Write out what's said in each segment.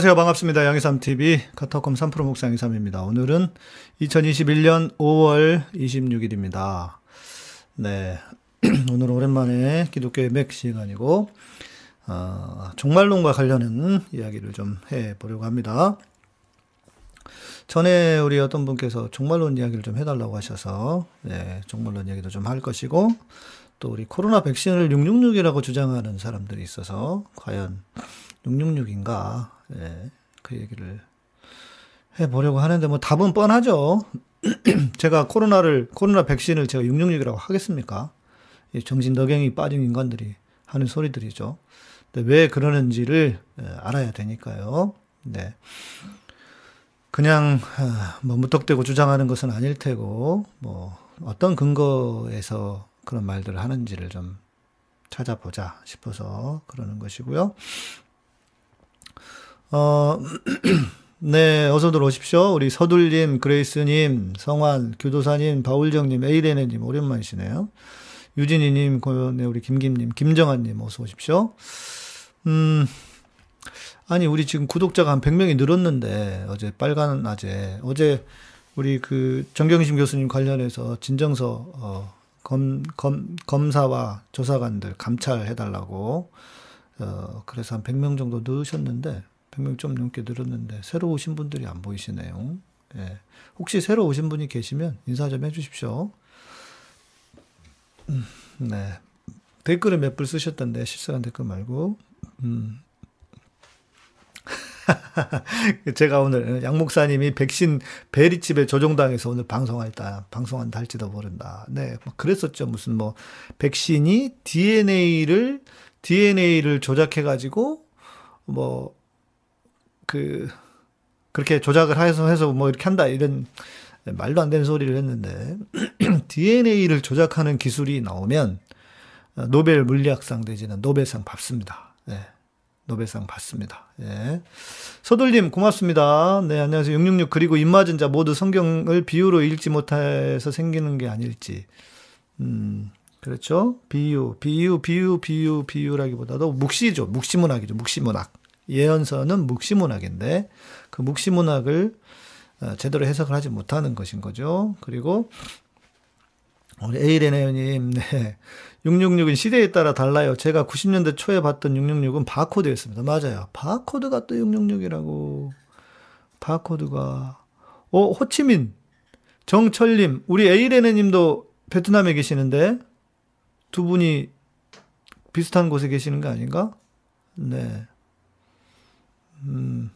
안녕하세요. 반갑습니다. 양희삼TV 카타콤 3프로 목사 양희삼입니다. 오늘은 2021년 5월 26일입니다. 네. 오늘 오랜만에 기독교의 맥 시간이고, 어, 종말론과 관련한 이야기를 좀 해보려고 합니다. 전에 우리 어떤 분께서 종말론 이야기를 좀 해달라고 하셔서, 네, 종말론 이야기도 좀 할 것이고, 또 우리 코로나 백신을 666이라고 주장하는 사람들이 있어서, 과연 666인가, 예, 그 얘기를 해보려고 하는데, 뭐 답은 뻔하죠. 제가 코로나를, 코로나 백신을 제가 666이라고 하겠습니까? 이 정신 너갱이 빠진 인간들이 하는 소리들이죠. 근데 왜 그러는지를 예, 알아야 되니까요. 네. 그냥 아, 뭐 무턱대고 주장하는 것은 아닐 테고 뭐 어떤 근거에서 그런 말들을 하는지를 좀 찾아보자 싶어서 그러는 것이고요. 어, 네, 어서들 오십시오. 우리 서둘님, 그레이스님, 성환, 교도사님, 바울정님, 에이레네님, 오랜만이시네요. 유진이님, 고- 네, 우리 김김님, 김정환님, 어서 오십시오. 음, 아니, 우리 지금 구독자가 한 100명이 늘었는데, 어제 빨간 낮에, 어제 우리 그 정경심 교수님 관련해서 진정서, 어, 검, 검, 검사와 조사관들 감찰해달라고, 어, 그래서 한 100명 정도 넣으셨는데, 100명 좀 넘게 늘었는데, 새로 오신 분들이 안 보이시네요. 예. 혹시 새로 오신 분이 계시면 인사 좀 해주십시오. 음, 네. 댓글을 몇분 쓰셨던데, 실시간 댓글 말고. 음. 제가 오늘 양 목사님이 백신 베리집에 조종당해서 오늘 방송할다 방송한다 할지도 모른다. 네, 뭐 그랬었죠. 무슨 뭐 백신이 DNA를 DNA를 조작해 가지고 뭐 그 그렇게 조작을 해서 해서 뭐 이렇게 한다 이런 말도 안 되는 소리를 했는데 DNA를 조작하는 기술이 나오면 어, 노벨 물리학상 내지는 노벨상 받습니다. 네. 노벨상 받습니다. 예. 서돌님 고맙습니다. 네, 안녕하세요. 666 그리고 입맞은 자 모두 성경을 비유로 읽지 못해서 생기는 게 아닐지. 음, 그렇죠. 비유, 비유, 비유, 비유, 비유라기보다도 묵시죠. 묵시문학이죠. 묵시문학. 예언서는 묵시문학인데 그 묵시문학을 어, 제대로 해석을 하지 못하는 것인 거죠. 그리고 우리 에이레네님, 네. 666은 시대에 따라 달라요. 제가 90년대 초에 봤던 666은 바코드였습니다. 맞아요. 바코드가 또 666이라고. 바코드가. 어, 호치민, 정철님, 우리 에이레네 님도 베트남에 계시는데 두 분이 비슷한 곳에 계시는 거 아닌가? 네. 음.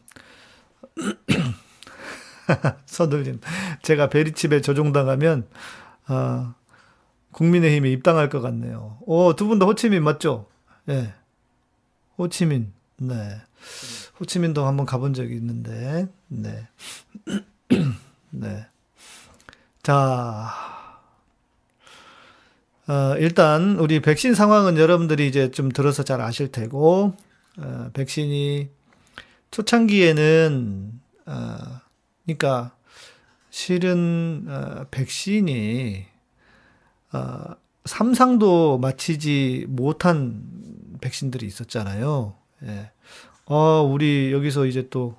서들님, 제가 베리칩에 조종당하면, 아, 국민의힘에 입당할 것 같네요. 오, 두 분 다 호치민 맞죠? 예. 네. 호치민, 네. 호치민도 한번 가본 적이 있는데, 네. 네. 자, 어, 일단 우리 백신 상황은 여러분들이 이제 좀 들어서 잘 아실 테고, 어, 백신이 초창기에는 어, 그러니까 실은 어, 백신이 어, 삼상도 마치지 못한 백신들이 있었잖아요. 예. 어, 우리 여기서 이제 또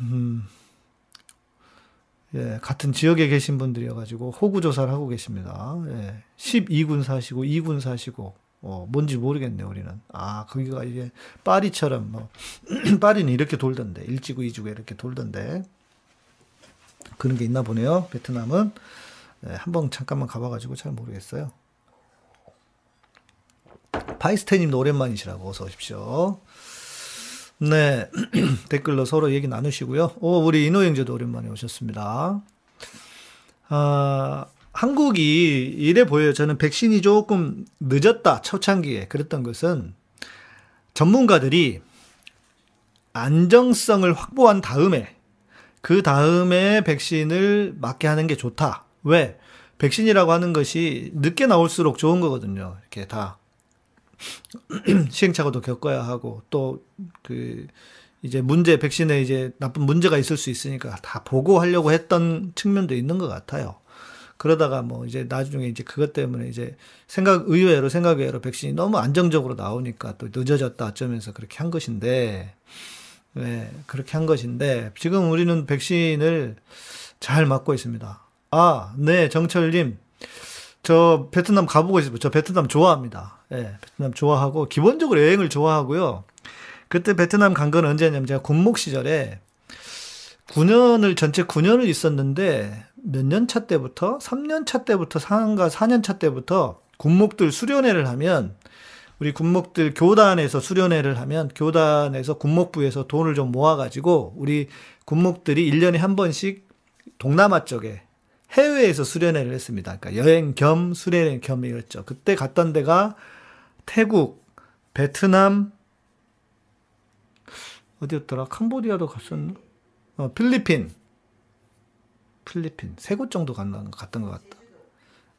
음, 예, 같은 지역에 계신 분들이어가지고 호구 조사를 하고 계십니다. 예, 12군 사시고 2군 사시고 어, 뭔지 모르겠네 우리는. 아 거기가 이게 파리처럼 뭐 파리는 이렇게 돌던데 일지구 이지구 이렇게 돌던데 그런 게 있나 보네요. 베트남은 네, 한번 잠깐만 가봐가지고 잘 모르겠어요. 파이스테님도 오랜만이시라고 어서 오십시오. 네 댓글로 서로 얘기 나누시고요. 오 우리 인호 형제도 오랜만에 오셨습니다. 아 한국이 이래 보여요. 저는 백신이 조금 늦었다 초창기에 그랬던 것은 전문가들이 안정성을 확보한 다음에 그 다음에 백신을 맞게 하는 게 좋다. 왜? 백신이라고 하는 것이 늦게 나올수록 좋은 거거든요. 이렇게 다 시행착오도 겪어야 하고 또 그 이제 문제 백신에 이제 나쁜 문제가 있을 수 있으니까 다 보고 하려고 했던 측면도 있는 것 같아요. 그러다가 뭐 이제 나중에 이제 그것 때문에 이제 생각 의외로 생각 외로 백신이 너무 안정적으로 나오니까 또 늦어졌다 어쩌면서 그렇게 한 것인데 네, 그렇게 한 것인데 지금 우리는 백신을 잘 맞고 있습니다. 아, 네, 정철님. 저 베트남 가보고 있어요. 저 베트남 좋아합니다. 예, 네, 베트남 좋아하고 기본적으로 여행을 좋아하고요. 그때 베트남 간 건 언제냐면 제가 군목 시절에 9년을 전체 9년을 있었는데 몇 년 차 때부터 3년 차 때부터 상가 4년 차 때부터 군목들 수련회를 하면 우리 군목들 교단에서 수련회를 하면 교단에서 군목부에서 돈을 좀 모아가지고 우리 군목들이 1년에 한 번씩 동남아 쪽에 해외에서 수련회를 했습니다. 그러니까 여행 겸 수련회 겸이었죠. 그때 갔던 데가 태국, 베트남, 어디였더라? 캄보디아도 갔었나? 어, 필리핀. 필리핀. 세 곳 정도 갔던 것 같다.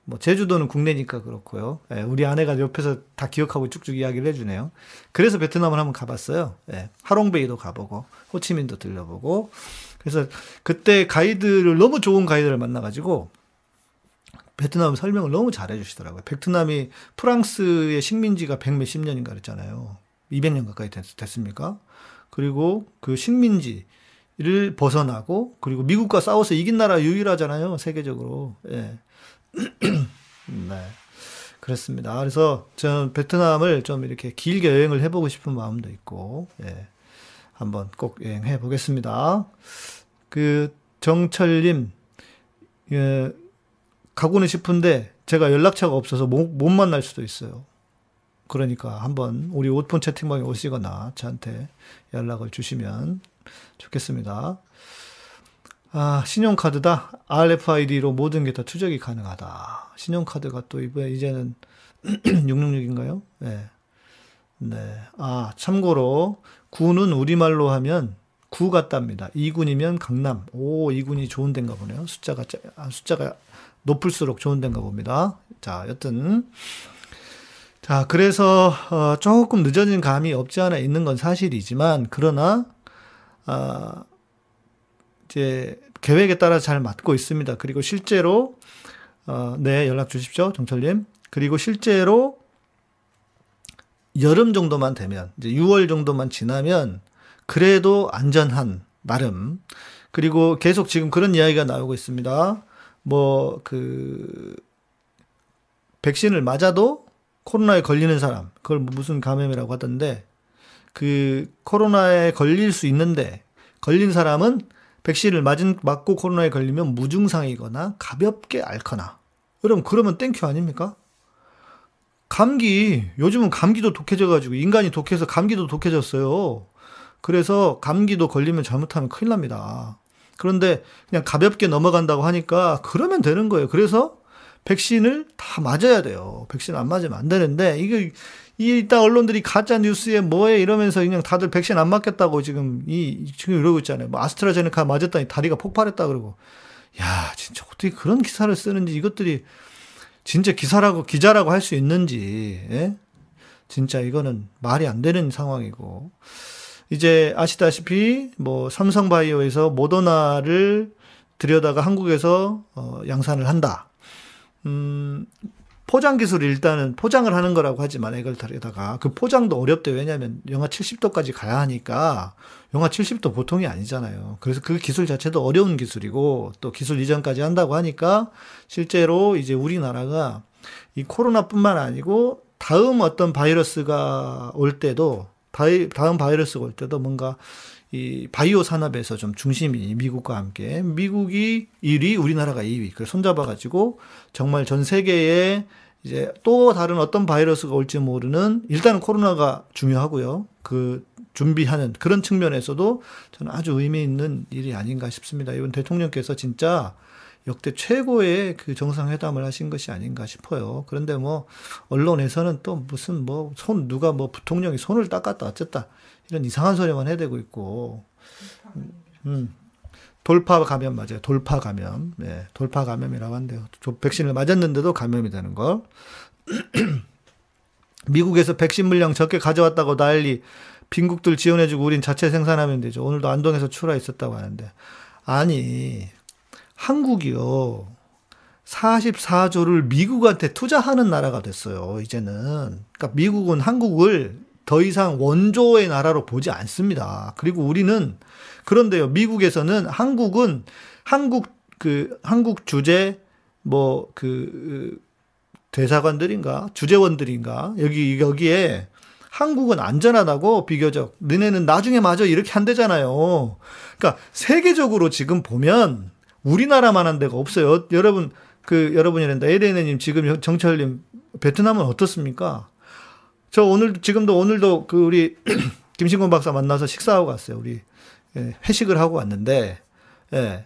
뭐 제주도는 국내니까 그렇고요. 예, 우리 아내가 옆에서 다 기억하고 쭉쭉 이야기를 해주네요. 그래서 베트남을 한번 가봤어요. 예, 하롱베이도 가보고 호치민도 들려보고 그래서 그때 가이드를 너무 좋은 가이드를 만나가지고 베트남 설명을 너무 잘해주시더라고요. 베트남이 프랑스의 식민지가 백 몇십 년인가 그랬잖아요. 200년 가까이 됐, 됐습니까? 그리고 그 식민지 를 벗어나고 그리고 미국과 싸워서 이긴 나라 유일하잖아요. 세계적으로. 예. 네. 그렇습니다. 그래서 저는 베트남을 좀 이렇게 길게 여행을 해보고 싶은 마음도 있고, 예. 한번 꼭 여행해 보겠습니다. 그, 정철님, 예, 가고는 싶은데 제가 연락처가 없어서 못, 못 만날 수도 있어요. 그러니까 한번 우리 오픈 채팅방에 오시거나 저한테 연락을 주시면 좋겠습니다. 아, 신용카드다. RFID로 모든 게 다 추적이 가능하다. 신용카드가 또 이번에 이제는 666인가요? 네. 네. 아, 참고로 구는 우리말로 하면 구 같답니다. 2군이면 강남. 오, 2군이 좋은 데인가 보네요. 숫자가 아, 숫자가 높을수록 좋은 데인가 봅니다. 자, 여튼 자, 그래서 어, 조금 늦어진 감이 없지 않아 있는 건 사실이지만 그러나 아, 이제 계획에 따라 잘 맞고 있습니다. 그리고 실제로 어, 네 연락 주십시오, 정철님. 그리고 실제로 여름 정도만 되면 이제 6월 정도만 지나면 그래도 안전한 나름 그리고 계속 지금 그런 이야기가 나오고 있습니다. 뭐 그 백신을 맞아도 코로나에 걸리는 사람 그걸 무슨 감염이라고 하던데 그 코로나에 걸릴 수 있는데 걸린 사람은 백신을 맞은, 맞고 코로나에 걸리면 무증상이거나 가볍게 앓거나. 여러분, 그러면 thank you 아닙니까? 감기, 요즘은 감기도 독해져가지고, 인간이 독해서 감기도 독해졌어요. 그래서 감기도 걸리면 잘못하면 큰일 납니다. 그런데 그냥 가볍게 넘어간다고 하니까 그러면 되는 거예요. 그래서 백신을 다 맞아야 돼요. 백신 안 맞으면 안 되는데, 이게, 이 일단 언론들이 가짜 뉴스에 뭐해 이러면서 그냥 다들 백신 안 맞겠다고 지금 이 지금 이러고 있잖아요. 뭐 아스트라제네카 맞았더니 다리가 폭발했다 그러고 야 진짜 어떻게 그런 기사를 쓰는지 이것들이 진짜 기사라고 기자라고 할 수 있는지 예? 진짜 이거는 말이 안 되는 상황이고 이제 아시다시피 뭐 삼성바이오에서 모더나를 들여다가 한국에서 어, 양산을 한다. 음, 포장 기술이 일단은 포장을 하는 거라고 하지만 이걸 다르다가 그 포장도 어렵대 왜냐하면 영하 70도까지 가야 하니까 영하 70도 보통이 아니잖아요. 그래서 그 기술 자체도 어려운 기술이고 또 기술 이전까지 한다고 하니까 실제로 이제 우리나라가 이 코로나뿐만 아니고 다음 어떤 바이러스가 올 때도 다음 바이러스가 올 때도 뭔가 이 바이오 산업에서 좀 중심이 미국과 함께 미국이 1위, 우리나라가 2위. 그걸 손잡아 가지고 정말 전 세계에 이제 또 다른 어떤 바이러스가 올지 모르는 일단은 코로나가 중요하고요. 그 준비하는 그런 측면에서도 저는 아주 의미 있는 일이 아닌가 싶습니다. 이번 대통령께서 진짜 역대 최고의 그 정상회담을 하신 것이 아닌가 싶어요. 그런데 뭐 언론에서는 또 무슨 뭐 손 누가 뭐 부통령이 손을 닦았다 어쨌다 이런 이상한 소리만 해대고 있고, 음, 돌파 감염 맞아요. 돌파 감염. 네, 돌파 감염이라고 한대요. 백신을 맞았는데도 감염이 되는 거. 미국에서 백신 물량 적게 가져왔다고 난리. 빈국들 지원해주고 우린 자체 생산하면 되죠. 오늘도 안동에서 출하 있었다고 하는데. 아니, 한국이요. 44조를 미국한테 투자하는 나라가 됐어요, 이제는. 그러니까 미국은 한국을 더 이상 원조의 나라로 보지 않습니다. 그리고 우리는 그런데요. 미국에서는 한국은 한국 그 한국 주재 뭐 그 대사관들인가 주재원들인가 여기 여기에 한국은 안전하다고 비교적 너네는 나중에 맞아 이렇게 한대잖아요. 그러니까 세계적으로 지금 보면 우리나라만한 데가 없어요. 여러분 그 여러분이란다 에레네님 지금 정철님 베트남은 어떻습니까? 저 오늘 지금도 오늘도 그 우리 김신곤 박사 만나서 식사하고 갔어요. 우리 예, 회식을 하고 왔는데 예.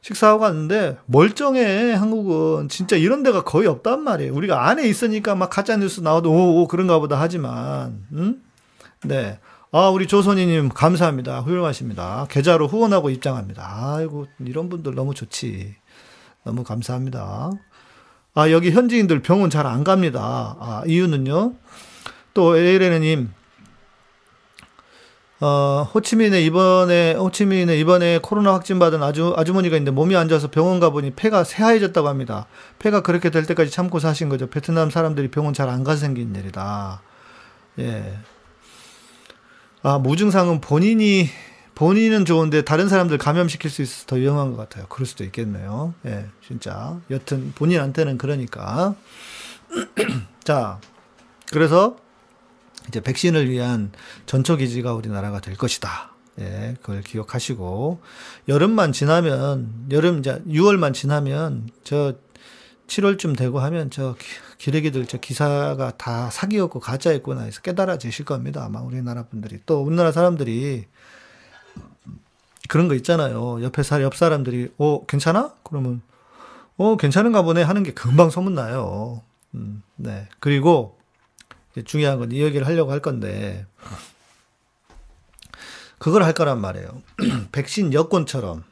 식사하고 왔는데 멀쩡해 한국은 진짜 이런 데가 거의 없단 말이에요. 우리가 안에 있으니까 막 가짜 뉴스 나와도 오, 오 그런가 보다 하지만 음? 네. 아, 우리 조선이님 감사합니다. 훌륭하십니다. 계좌로 후원하고 입장합니다. 아이고 이런 분들 너무 좋지. 너무 감사합니다. 아, 여기 현지인들 병원 잘 안 갑니다. 아, 이유는요. 또 에이레네님, 어, 호치민에 이번에 호치민에 이번에 코로나 확진 받은 아주 아주머니가 있는데 몸이 안 좋아서 병원 가보니 폐가 새하얘졌다고 합니다. 폐가 그렇게 될 때까지 참고 사신 거죠. 베트남 사람들이 병원 잘 안 가서 생긴 일이다. 예. 아 무증상은 본인이 본인은 좋은데 다른 사람들 감염시킬 수 있어서 더 위험한 것 같아요. 그럴 수도 있겠네요. 예, 진짜. 여튼 본인한테는 그러니까. 자, 그래서 이제 백신을 위한 전초 기지가 우리나라가 될 것이다. 예, 그걸 기억하시고 여름만 지나면 여름 이제 6월만 지나면 저 7월쯤 되고 하면 저 기레기들 저 기사가 다 사기였고 가짜였구나 해서 깨달아지실 겁니다. 아마 우리나라 분들이 또 우리나라 사람들이 그런 거 있잖아요. 옆에 살 옆 사람들이 어 괜찮아? 그러면 어 괜찮은가 보네 하는 게 금방 소문 나요. 음, 네. 그리고 중요한 건 이 얘기를 하려고 할 건데 그걸 할 거란 말이에요. 백신 여권처럼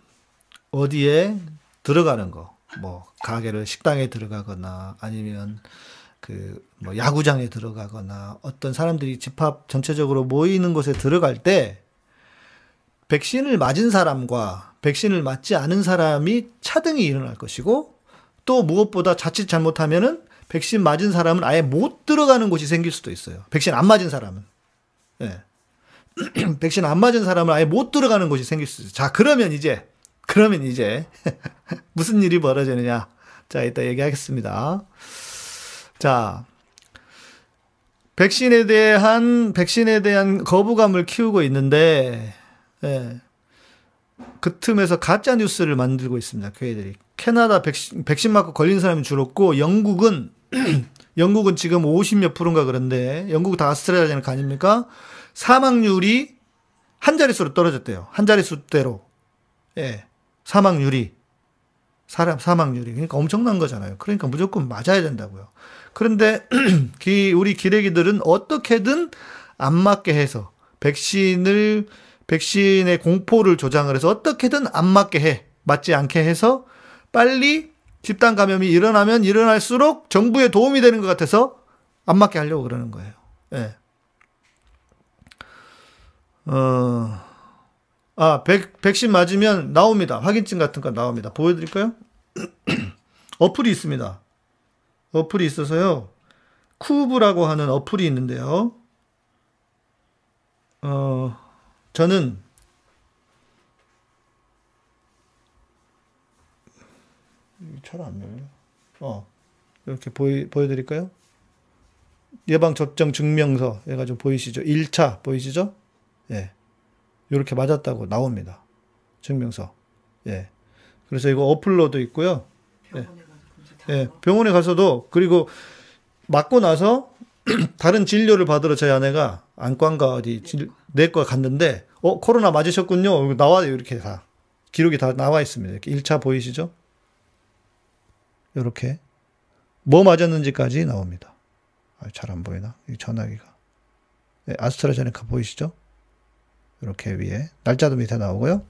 어디에 들어가는 거, 뭐 가게를 식당에 들어가거나 아니면 그 뭐 야구장에 들어가거나 어떤 사람들이 집합 전체적으로 모이는 곳에 들어갈 때 백신을 맞은 사람과 백신을 맞지 않은 사람이 차등이 일어날 것이고 또 무엇보다 자칫 잘못하면은 백신 맞은 사람은 아예 못 들어가는 곳이 생길 수도 있어요. 백신 안 맞은 사람은. 예. 백신 안 맞은 사람은 아예 못 들어가는 곳이 생길 수 있어요. 자, 그러면 이제, 그러면 이제, 무슨 일이 벌어지느냐. 자, 이따 얘기하겠습니다. 자, 백신에 대한, 백신에 대한 거부감을 키우고 있는데, 예. 그 틈에서 가짜 뉴스를 만들고 있습니다. 교회들이. 캐나다 백신, 백신 맞고 걸린 사람이 줄었고 영국은 영국은 지금 50몇 프로인가 그런데 영국 다 아스트라제네카 아닙니까? 사망률이 한 자릿수로 떨어졌대요. 한 자릿수대로. 예. 사망률이 사람 사망률이 그러니까 엄청난 거잖아요. 그러니까 무조건 맞아야 된다고요. 그런데 기- 우리 기레기들은 어떻게든 안 맞게 해서 백신을 백신의 공포를 조장을 해서 어떻게든 안 맞게 해 맞지 않게 해서 빨리 집단 감염이 일어나면 일어날수록 정부에 도움이 되는 것 같아서 안 맞게 하려고 그러는 거예요. 예. 어, 아, 백, 백신 맞으면 나옵니다. 확인증 같은 거 나옵니다. 보여드릴까요? 어플이 있습니다. 어플이 있어서요. 쿠브라고 하는 어플이 있는데요. 어, 저는 잘 안 열려. 어, 이렇게 보이, 보여드릴까요? 예방접종 증명서 해가지고 보이시죠? 1차 보이시죠? 예. 이렇게 맞았다고 나옵니다. 증명서. 예. 그래서 이거 어플로도 있고요. 예. 예. 병원에 가서도 그리고 맞고 나서 다른 진료를 받으러 저희 아내가 안과인가 어디 진- 내과 갔는데 어 코로나 맞으셨군요. 나와요 이렇게 다 기록이 다 나와 있습니다. 이렇게 1차 보이시죠? 이렇게 뭐 맞았는지까지 나옵니다. 아, 잘안 보이나? 이 전화기가. 예, 아스트라제네카 보이시죠? 이렇게 위에 날짜도 밑에 나오고요.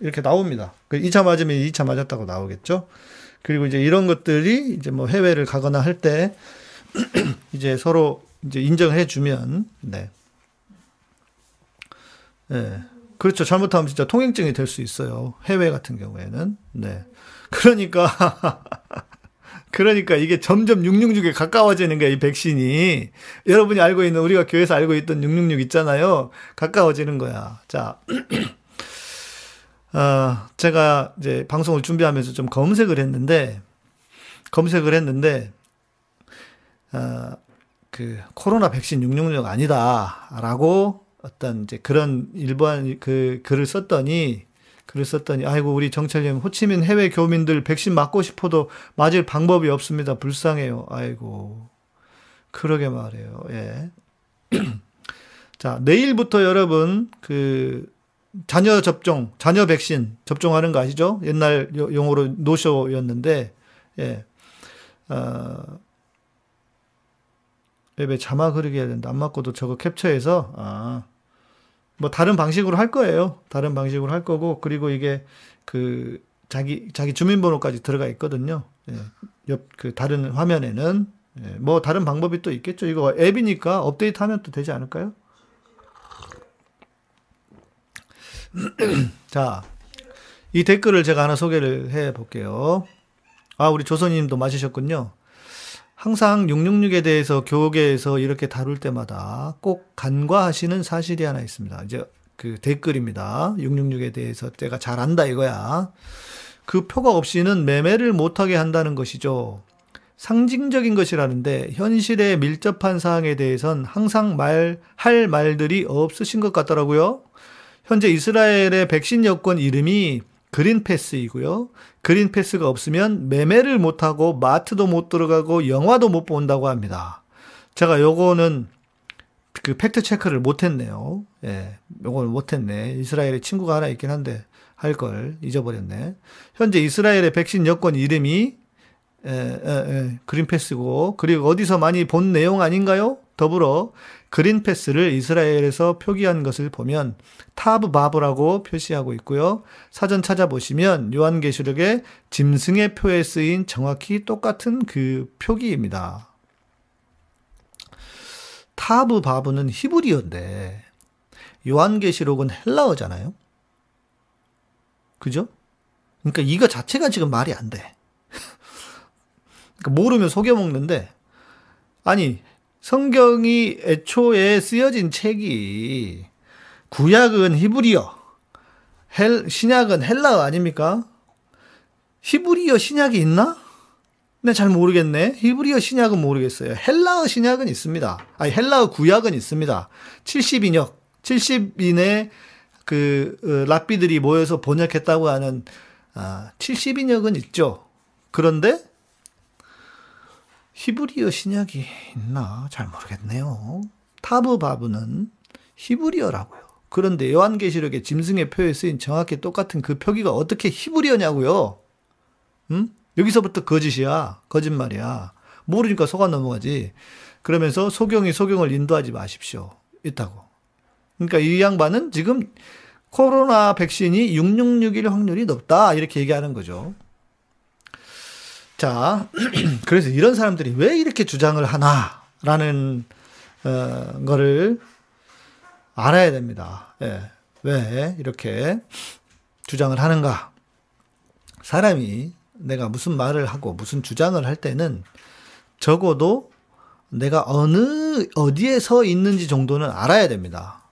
이렇게 나옵니다. 그 2차 맞으면 2차 맞았다고 나오겠죠. 그리고 이제 이런 것들이 이제 뭐 해외를 가거나 할 때 이제 서로 이제 인정해 주면 네. 예. 그렇죠. 잘못하면 진짜 통행증이 될 수 있어요. 해외 같은 경우에는. 네. 그러니까 그러니까 이게 점점 666에 가까워지는 거야, 이 백신이. 여러분이 알고 있는, 우리가 교회에서 알고 있던 666 있잖아요. 가까워지는 거야. 자. 어, 제가 이제 방송을 준비하면서 좀 검색을 했는데, 검색을 했는데, 어, 그, 코로나 백신 666 아니다. 라고 어떤 이제 그런 일반 그 글을 썼더니, 글을 썼더니, 아이고, 우리 정철님, 호치민 해외 교민들 백신 맞고 싶어도 맞을 방법이 없습니다. 불쌍해요. 아이고. 그러게 말해요. 예. 자, 내일부터 여러분, 그, 자녀 접종, 자녀 백신 접종하는 거 아시죠? 옛날 요- 용어로 노쇼였는데, 예. 어, 왜 자막 흐르게 해야 된다. 안 맞고도 저거 캡처해서, 아, 뭐 다른 방식으로 할 거예요. 다른 방식으로 할 거고, 그리고 이게 그, 자기, 자기 주민번호까지 들어가 있거든요. 예. 옆, 그 다른 화면에는. 예. 뭐 다른 방법이 또 있겠죠. 이거 앱이니까 업데이트 하면 또 되지 않을까요? 자, 이 댓글을 제가 하나 소개를 해 볼게요. 아, 우리 조선님도 맞으셨군요. 항상 666에 대해서 교계에서 이렇게 다룰 때마다 꼭 간과하시는 사실이 하나 있습니다. 이제 그 댓글입니다. 666에 대해서 제가 잘 안다 이거야. 그 표가 없이는 매매를 못하게 한다는 것이죠. 상징적인 것이라는데 현실에 밀접한 사항에 대해선 항상 말 할 말들이 없으신 것 같더라고요. 현재 이스라엘의 백신 여권 이름이 그린패스이고요. 그린패스가 없으면 매매를 못하고 마트도 못 들어가고 영화도 못 본다고 합니다. 제가 요거는 그 팩트 체크를 못했네요. 예, 요걸 못했네. 이스라엘에 친구가 하나 있긴 한데 할 걸 잊어버렸네. 현재 이스라엘의 백신 여권 이름이 에, 에, 에, 그린패스고 그리고 어디서 많이 본 내용 아닌가요? 더불어 그린 패스를 이스라엘에서 표기한 것을 보면 타브 바브라고 표시하고 있고요. 사전 찾아보시면 요한계시록의 짐승의 표에 쓰인 정확히 똑같은 그 표기입니다. 타브 바브는 히브리어인데 요한계시록은 헬라어잖아요. 그죠? 그러니까 이거 자체가 지금 말이 안 돼. 그러니까 모르면 속여 먹는데 아니 성경이 애초에 쓰여진 책이 구약은 히브리어, 헬, 신약은 헬라어 아닙니까? 히브리어 신약이 있나? 네, 잘 모르겠네. 히브리어 신약은 모르겠어요. 헬라어 신약은 있습니다. 아니, 헬라어 구약은 있습니다. 70인역, 70인의 그 어, 랍비들이 모여서 번역했다고 하는 아, 70인역은 있죠. 그런데 히브리어 신약이 있나 잘 모르겠네요. 타브바브는 히브리어라고요. 그런데 요한계시록의 짐승의 표에 쓰인 정확히 똑같은 그 표기가 어떻게 히브리어냐고요. 음? 여기서부터 거짓이야. 거짓말이야. 모르니까 속아 넘어가지. 그러면서 소경이 소경을 인도하지 마십시오. 있다고. 그러니까 이 양반은 지금 코로나 백신이 6661 확률이 높다. 이렇게 얘기하는 거죠. 자, 그래서 이런 사람들이 왜 이렇게 주장을 하나라는 어, 거를 알아야 됩니다. 예. 왜 이렇게 주장을 하는가? 사람이 내가 무슨 말을 하고 무슨 주장을 할 때는 적어도 내가 어느 어디에 서 있는지 정도는 알아야 됩니다.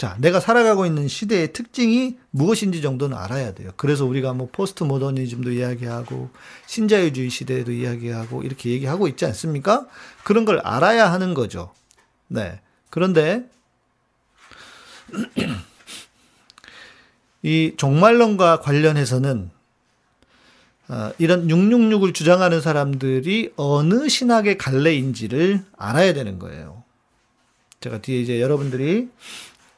자, 내가 살아가고 있는 시대의 특징이 무엇인지 정도는 알아야 돼요. 그래서 우리가 뭐 포스트 모더니즘도 이야기하고 신자유주의 시대도 이야기하고 이렇게 얘기하고 있지 않습니까? 그런 걸 알아야 하는 거죠. 네. 그런데 이 종말론과 관련해서는 어, 이런 666을 주장하는 사람들이 어느 신학의 갈래인지를 알아야 되는 거예요. 제가 뒤에 이제 여러분들이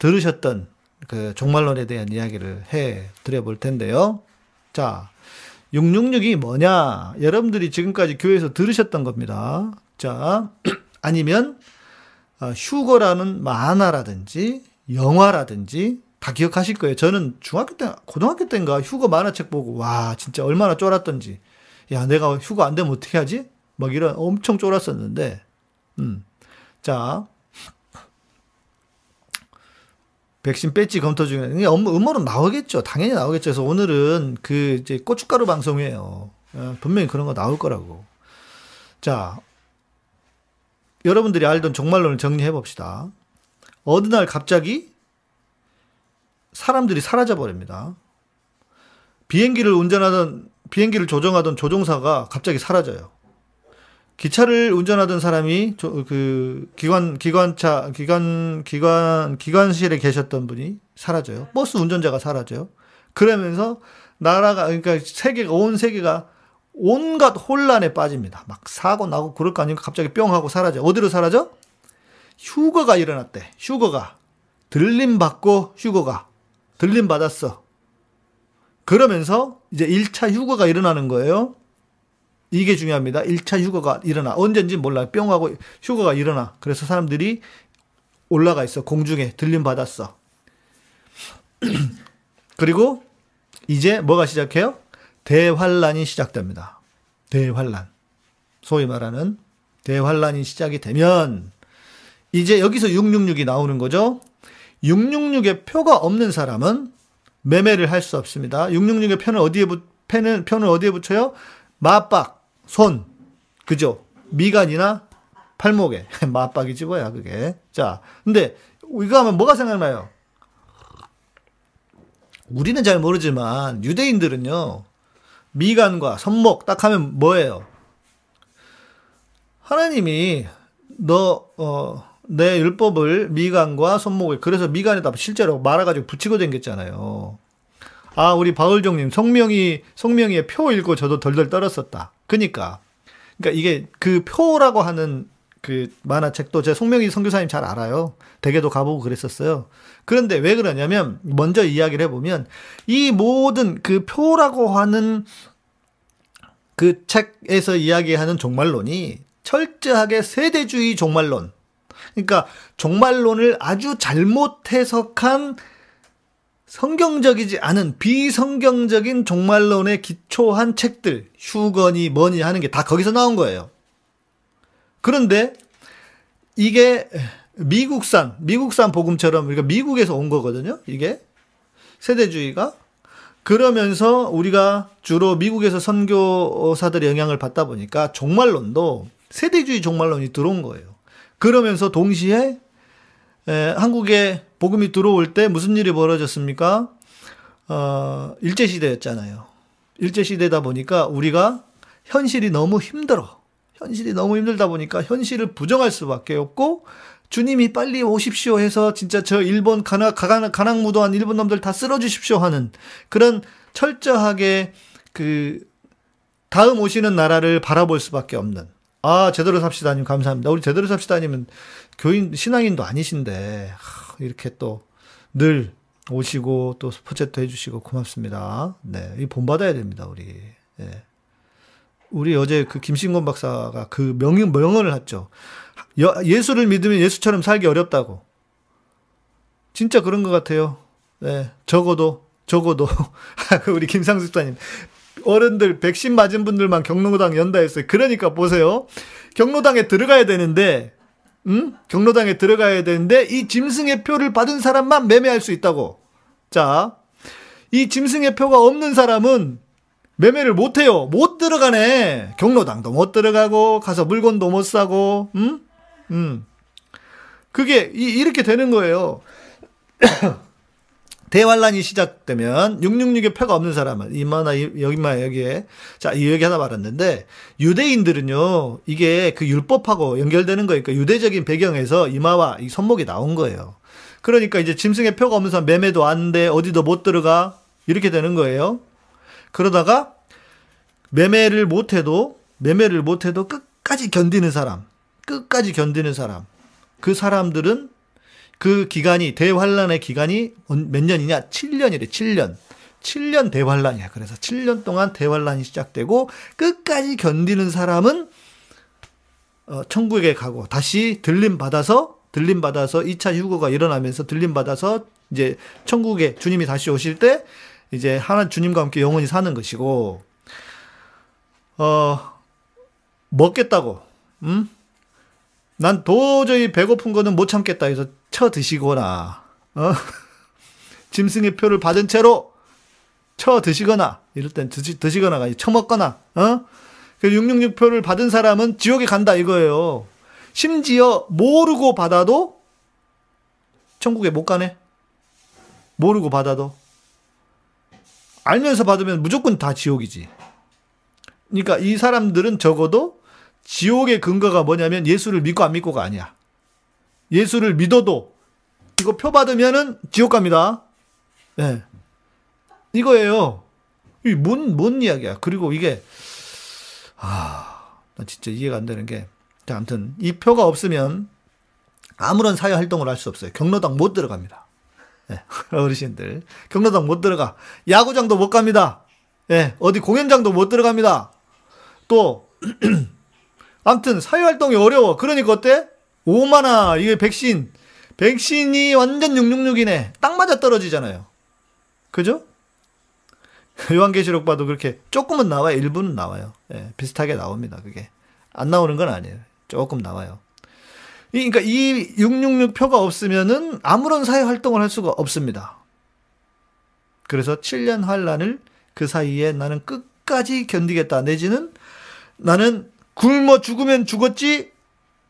들으셨던 그 종말론에 대한 이야기를 해 드려 볼 텐데요. 자, 666이 뭐냐? 여러분들이 지금까지 교회에서 들으셨던 겁니다. 자, 아니면 어, 휴거라는 만화라든지 영화라든지 다 기억하실 거예요. 저는 중학교 때, 고등학교 때인가 휴거 만화책 보고 와 진짜 얼마나 쫄았던지. 야 내가 휴거 안 되면 어떻게 하지? 막 이런 엄청 쫄았었는데, 음, 자 백신 배지 검토 중에 이게 음모로 나오겠죠. 당연히 나오겠죠. 그래서 오늘은 그 이제 고춧가루 방송이에요. 어, 분명히 그런 거 나올 거라고. 자, 여러분들이 알던 종말론을 정리해 봅시다. 어느 날 갑자기 사람들이 사라져 버립니다. 비행기를 운전하던 비행기를 조정하던 조종사가 갑자기 사라져요. 기차를 운전하던 사람이 저, 그 기관 기관차 기관 기관 기관실에 계셨던 분이 사라져요. 버스 운전자가 사라져요. 그러면서 나라가 그러니까 세계가 온 세계가 온갖 혼란에 빠집니다. 막 사고 나고 그럴 거 아니고 갑자기 뿅 하고 사라져. 어디로 사라져? 휴거가 일어났대. 휴거가 들림 받고 휴거가 들림 받았어. 그러면서 이제 1차 휴거가 일어나는 거예요. 이게 중요합니다. 1차 휴거가 일어나. 언젠지 몰라요. 뿅 하고 휴거가 일어나. 그래서 사람들이 올라가 있어. 공중에 들림 받았어. 그리고 이제 뭐가 시작해요? 대환란이 시작됩니다. 대환란. 소위 말하는 대환란이 시작이 되면 이제 여기서 666이 나오는 거죠. 666의 표가 없는 사람은 매매를 할 수 없습니다. 666의 표는 어디에 붙, 표는, 표는 어디에 붙여요? 맞박, 손, 그죠? 미간이나 팔목에. 맞박이지 뭐야, 그게. 자, 근데 이거 하면 뭐가 생각나요? 우리는 잘 모르지만 유대인들은요, 미간과 손목 딱 하면 뭐예요? 하나님이 너, 어, 내 율법을 미간과 손목에, 그래서 미간에다 실제로 말아가지고 붙이고 댕겼잖아요. 아, 우리 바울종님, 성명이, 성명이의 표 읽고 저도 덜덜 떨었었다. 그니까. 그니까 이게 그 표라고 하는 그 만화책도 제 송명희 선교사님 잘 알아요. 대개도 가보고 그랬었어요. 그런데 왜 그러냐면 먼저 이야기를 해보면 이 모든 그 표라고 하는 그 책에서 이야기하는 종말론이 철저하게 세대주의 종말론. 그러니까 종말론을 아주 잘못 해석한 성경적이지 않은 비성경적인 종말론에 기초한 책들, 휴건이 뭐니 하는 게 다 거기서 나온 거예요. 그런데 이게 미국산, 미국산 복음처럼 그러니까 미국에서 온 거거든요. 이게 세대주의가 그러면서 우리가 주로 미국에서 선교사들의 영향을 받다 보니까 종말론도 세대주의 종말론이 들어온 거예요. 그러면서 동시에 에, 한국에 복음이 들어올 때 무슨 일이 벌어졌습니까? 어, 일제시대였잖아요. 일제시대다 보니까 우리가 현실이 너무 힘들어. 현실이 너무 힘들다 보니까 현실을 부정할 수밖에 없고 주님이 빨리 오십시오 해서 진짜 저 일본 가나, 가나, 가난무도한 일본 놈들 다 쓸어 주십시오 하는 그런 철저하게 그 다음 오시는 나라를 바라볼 수밖에 없는 아 제대로 삽시다님 감사합니다. 우리 제대로 삽시다님은 교인 신앙인도 아니신데 하, 이렇게 또 늘 오시고 또 스포챗도 해주시고 고맙습니다. 네, 이 본받아야 됩니다 우리. 예. 우리 어제 그 김신곤 박사가 그 명, 명언을 했죠. 여- 예수를 믿으면 예수처럼 살기 어렵다고. 진짜 그런 것 같아요. 네, 적어도, 적어도. 우리 김상수 집사님. 어른들, 백신 맞은 분들만 경로당 연다 했어요. 그러니까 보세요. 경로당에 들어가야 되는데, 음? 경로당에 들어가야 되는데, 이 짐승의 표를 받은 사람만 매매할 수 있다고. 자, 이 짐승의 표가 없는 사람은 매매를 못 해요. 못 들어가네. 경로당도 못 들어가고, 가서 물건도 못 사고, 음? 음. 그게, 이, 이렇게 되는 거예요. 대환란이 시작되면 666의 표가 없는 사람은 이마나 이- 여기만 여기에 자 이 얘기 하나 말았는데 유대인들은요 이게 그 율법하고 연결되는 거니까 유대적인 배경에서 이마와 이 손목이 나온 거예요. 그러니까 이제 짐승의 표가 없는 사람 매매도 안 돼 어디도 못 들어가 이렇게 되는 거예요. 그러다가 매매를 못해도 매매를 못해도 끝까지 견디는 사람 끝까지 견디는 사람 그 사람들은 그 기간이 대환란의 기간이 몇 년이냐? 7년이래. 7년. 7년 대환란이야. 그래서 7년 동안 대환란이 시작되고 끝까지 견디는 사람은 어, 천국에 가고 다시 들림 받아서 들림 받아서 2차 휴거가 일어나면서 들림 받아서 이제 천국에 주님이 다시 오실 때 이제 하나 주님과 함께 영원히 사는 것이고 어 먹겠다고 음? 난 도저히 배고픈 거는 못 참겠다 해서 쳐 드시거나, 어? 짐승의 표를 받은 채로 쳐 드시거나, 이럴 땐 드시, 드시거나가 아니라 처먹거나, 어? 그 666표를 받은 사람은 지옥에 간다 이거예요. 심지어 모르고 받아도 천국에 못 가네. 모르고 받아도. 알면서 받으면 무조건 다 지옥이지. 그러니까 이 사람들은 적어도 지옥의 근거가 뭐냐면 예수를 믿고 안 믿고가 아니야. 예수를 믿어도 이거 표 받으면은 지옥 갑니다. 예. 이거예요. 이 뭔, 뭔 이야기야. 그리고 이게, 아, 나 진짜 이해가 안 되는 게, 자, 아무튼, 이 표가 없으면 아무런 사회 활동을 할 수 없어요. 경로당 못 들어갑니다. 예, 어르신들. 경로당 못 들어가. 야구장도 못 갑니다. 예, 어디 공연장도 못 들어갑니다. 또, 아무튼 사회 활동이 어려워. 그러니까 어때? 오마나 이게 백신 백신이 완전 666이네. 딱 맞아 떨어지잖아요. 그죠? 요한계시록 봐도 그렇게 조금은 나와요. 일부는 나와요. 예, 비슷하게 나옵니다. 그게 안 나오는 건 아니에요. 조금 나와요. 이- 그러니까 이 666 표가 없으면은 아무런 사회 활동을 할 수가 없습니다. 그래서 7년 환란을 그 사이에 나는 끝까지 견디겠다. 내지는 나는 굶어 죽으면 죽었지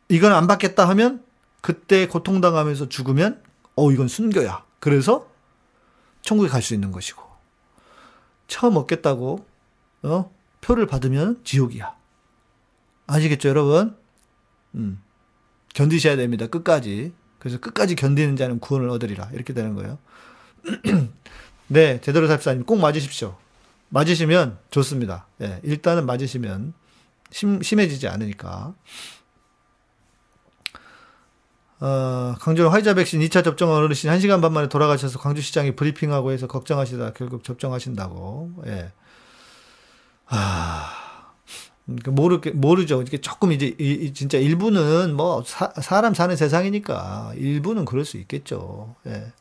이건 안 받겠다 하면 그때 고통당하면서 죽으면 어 이건 순교야. 그래서 천국에 갈 수 있는 것이고 처음 얻겠다고 어 표를 받으면 지옥이야. 아시겠죠, 여러분? 음. 견디셔야 됩니다. 끝까지. 그래서 끝까지 견디는 자는 구원을 얻으리라. 이렇게 되는 거예요. 네, 제대로 삽사님 꼭 맞으십시오. 맞으시면 좋습니다. 예, 일단은 맞으시면 심, 심해지지 않으니까. 어, 광주 화이자 백신 2차 접종한 어르신 1시간 반 만에 돌아가셔서 광주시장이 브리핑하고 해서 걱정하시다 결국 접종하신다고. 예. 아, 그 모르게, 모르죠. 이게 조금 이제, 이, 이 진짜 일부는 뭐, 사, 사람 사는 세상이니까, 일부는 그럴 수 있겠죠. 예.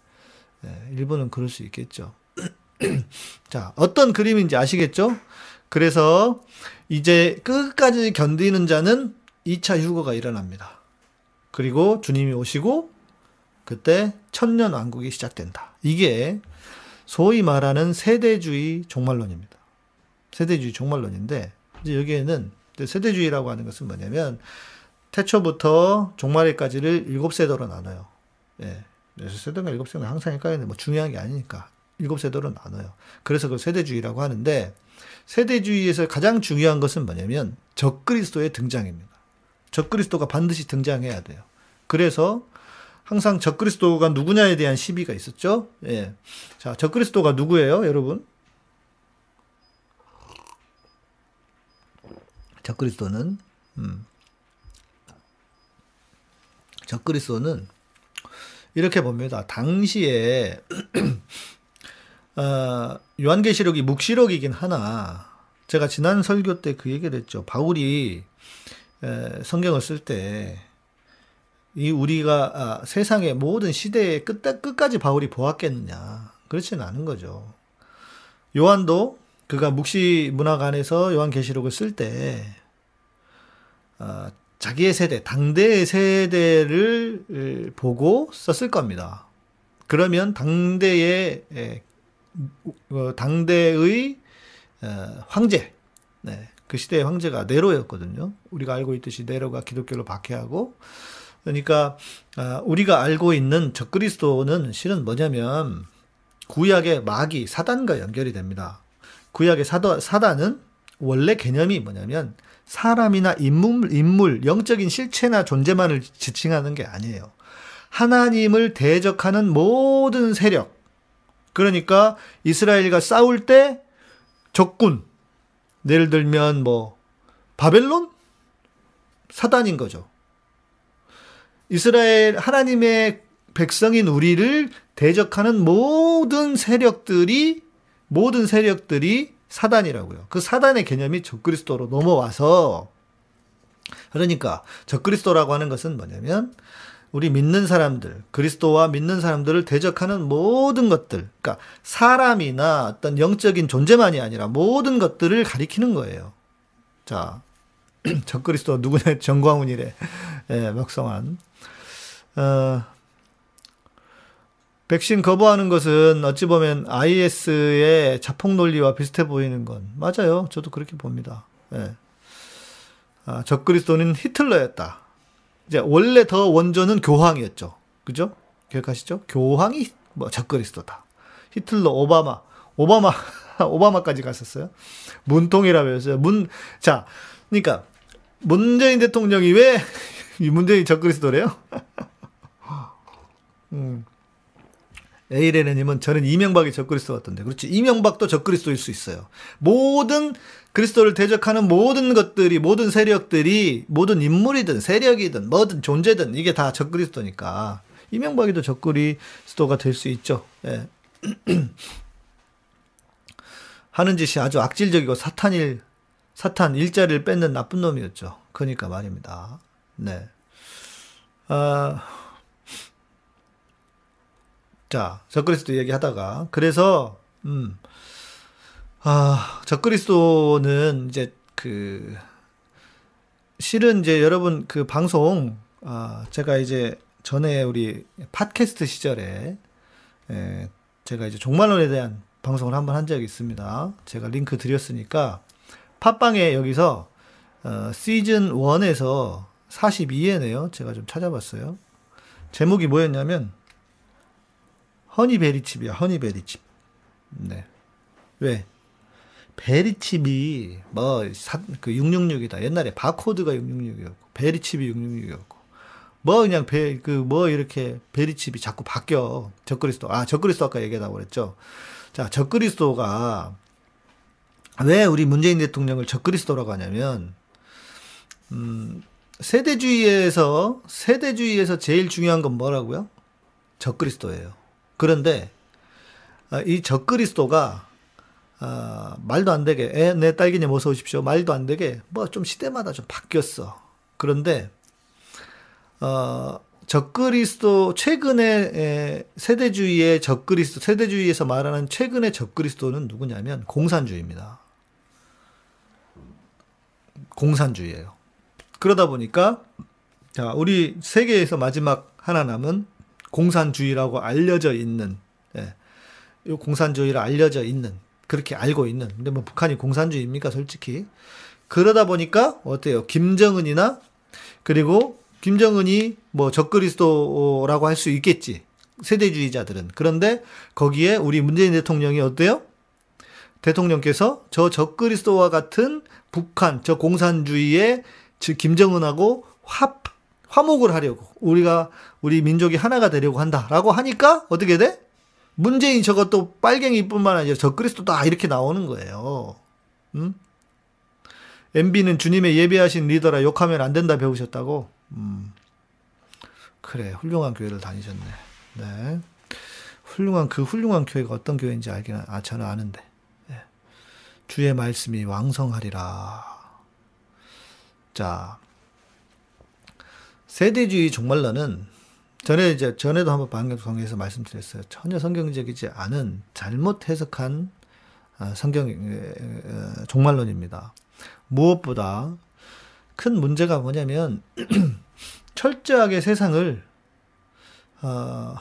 예, 일부는 그럴 수 있겠죠. 자, 어떤 그림인지 아시겠죠? 그래서 이제 끝까지 견디는 자는 2차 휴거가 일어납니다. 그리고 주님이 오시고 그때 천년 왕국이 시작된다. 이게 소위 말하는 세대주의 종말론입니다. 세대주의 종말론인데 이제 여기에는 세대주의라고 하는 것은 뭐냐면 태초부터 종말에까지를 일곱 세대로 나눠요. 예. 그래서 세대가 일곱 세대는 항상 헷갈리는데 뭐 중요한 게 아니니까 일곱 세대로 나눠요. 그래서 그 세대주의라고 하는데 세대주의에서 가장 중요한 것은 뭐냐면 적그리스도의 등장입니다. 적그리스도가 반드시 등장해야 돼요. 그래서 항상 적그리스도가 누구냐에 대한 시비가 있었죠. 예. 자, 적그리스도가 누구예요, 여러분? 적그리스도는 음. 적그리스도는 이렇게 봅니다. 당시에 어, 요한계시록이 묵시록이긴 하나 제가 지난 설교 때 그 얘기를 했죠. 바울이 에, 성경을 쓸 때 이 우리가 아, 세상의 모든 시대의 끝, 끝까지 바울이 보았겠느냐 그렇지는 않은 거죠. 요한도 그가 묵시 문화관에서 요한계시록을 쓸때 어, 자기의 세대, 당대의 세대를 보고 썼을 겁니다. 그러면 당대의 당대의 어, 황제, 네, 그 시대의 황제가 네로였거든요. 우리가 알고 있듯이 네로가 기독교를 박해하고 그러니까 아, 우리가 알고 있는 적그리스도는 실은 뭐냐면 구약의 마귀 사단과 연결이 됩니다. 구약의 사도, 사단은 원래 개념이 뭐냐면 사람이나 인물, 인물, 영적인 실체나 존재만을 지칭하는 게 아니에요. 하나님을 대적하는 모든 세력. 그러니까 이스라엘과 싸울 때 적군. 예를 들면 뭐 바벨론? 사단인 거죠. 이스라엘 하나님의 백성인 우리를 대적하는 모든 세력들이 모든 세력들이 사단이라고요. 그 사단의 개념이 적그리스도로 넘어와서 그러니까 적그리스도라고 하는 것은 뭐냐면 우리 믿는 사람들, 그리스도와 믿는 사람들을 대적하는 모든 것들, 그러니까 사람이나 어떤 영적인 존재만이 아니라 모든 것들을 가리키는 거예요. 자, 적그리스도 누구냐 정광훈이래. 예, 먹성한. 어, 백신 거부하는 것은 어찌 보면 IS의 자폭 논리와 비슷해 보이는 건 맞아요. 저도 그렇게 봅니다. 예. 아, 적그리스도는 히틀러였다. 이제 원래 더 원조는 교황이었죠. 그죠? 기억하시죠? 교황이 뭐 적그리스도다. 히틀러, 오바마, 오바마, 오바마까지 갔었어요. 문통이라고 했어요. 문, 자, 그러니까 문재인 대통령이 왜 문재인 적그리스도래요? 음. 에이레네님은 저는 이명박이 적그리스도 같던데. 그렇지. 이명박도 적그리스도일 수 있어요. 모든 그리스도를 대적하는 모든 것들이, 모든 세력들이, 모든 인물이든 세력이든 뭐든 존재든 이게 다 적그리스도니까. 이명박이도 적그리스도가 될 수 있죠. 예. 하는 짓이 아주 악질적이고 사탄일, 사탄 일자리를 뺏는 나쁜 놈이었죠. 그러니까 말입니다. 네. 아, 자, 적그리스도 얘기하다가 그래서 음. 아, 적그리스도는 이제 그 실은 이제 여러분 그 방송 아, 제가 이제 전에 우리 팟캐스트 시절에 에, 제가 이제 종말론에 대한 방송을 한번 한 적이 있습니다. 제가 링크 드렸으니까 팟빵에 여기서 어, 시즌 1에서 42회네요. 제가 좀 찾아봤어요. 제목이 뭐였냐면 허니베리칩이야, 허니베리칩. 네. 왜? 베리칩이, 뭐, 사, 그 666이다. 옛날에 바코드가 666이었고, 베리칩이 666이었고, 뭐 그냥 배, 그, 뭐 이렇게 베리칩이 자꾸 바뀌어. 적그리스도. 아, 적그리스도 아까 얘기하다고 그랬죠. 자, 적그리스도가 왜 우리 문재인 대통령을 적그리스도라고 하냐면, 음, 세대주의에서, 세대주의에서 제일 중요한 건 뭐라고요? 적그리스도예요. 그런데 아, 이 적그리스도가 아, 말도 안 되게 에, 내 딸기님 어서 오십시오. 말도 안 되게 뭐 좀 시대마다 좀 바뀌었어. 그런데 어, 적그리스도 최근에 에, 세대주의의 적그리스도 세대주의에서 말하는 최근의 적그리스도는 누구냐면 공산주의입니다. 공산주의예요. 그러다 보니까 자 우리 세계에서 마지막 하나 남은 공산주의라고 알려져 있는 예. 요 공산주의를 알려져 있는 그렇게 알고 있는. 근데 뭐 북한이 공산주의입니까 솔직히? 그러다 보니까 어때요? 김정은이나 그리고 김정은이 뭐 적그리스도라고 할 수 있겠지. 세대주의자들은. 그런데 거기에 우리 문재인 대통령이 어때요? 대통령께서 저 적그리스도와 같은 북한 저 공산주의의 즉 김정은하고 합 화목을 하려고 우리가 우리 민족이 하나가 되려고 한다라고 하니까 어떻게 돼? 문재인 저것도 빨갱이뿐만 아니라 저 그리스도 다 이렇게 나오는 거예요. 음? MB는 주님의 예배하신 리더라 욕하면 안 된다 배우셨다고? 음. 그래, 훌륭한 교회를 다니셨네. 네. 훌륭한, 그 훌륭한 교회가 어떤 교회인지 알긴, 아, 저는 아는데. 네. 주의 말씀이 왕성하리라. 자, 세대주의 종말론은 전에 이제 전에도 한번 방송에서 말씀드렸어요. 전혀 성경적이지 않은 잘못 해석한 아, 성경 어, 종말론입니다. 무엇보다 큰 문제가 뭐냐면 철저하게 세상을 어,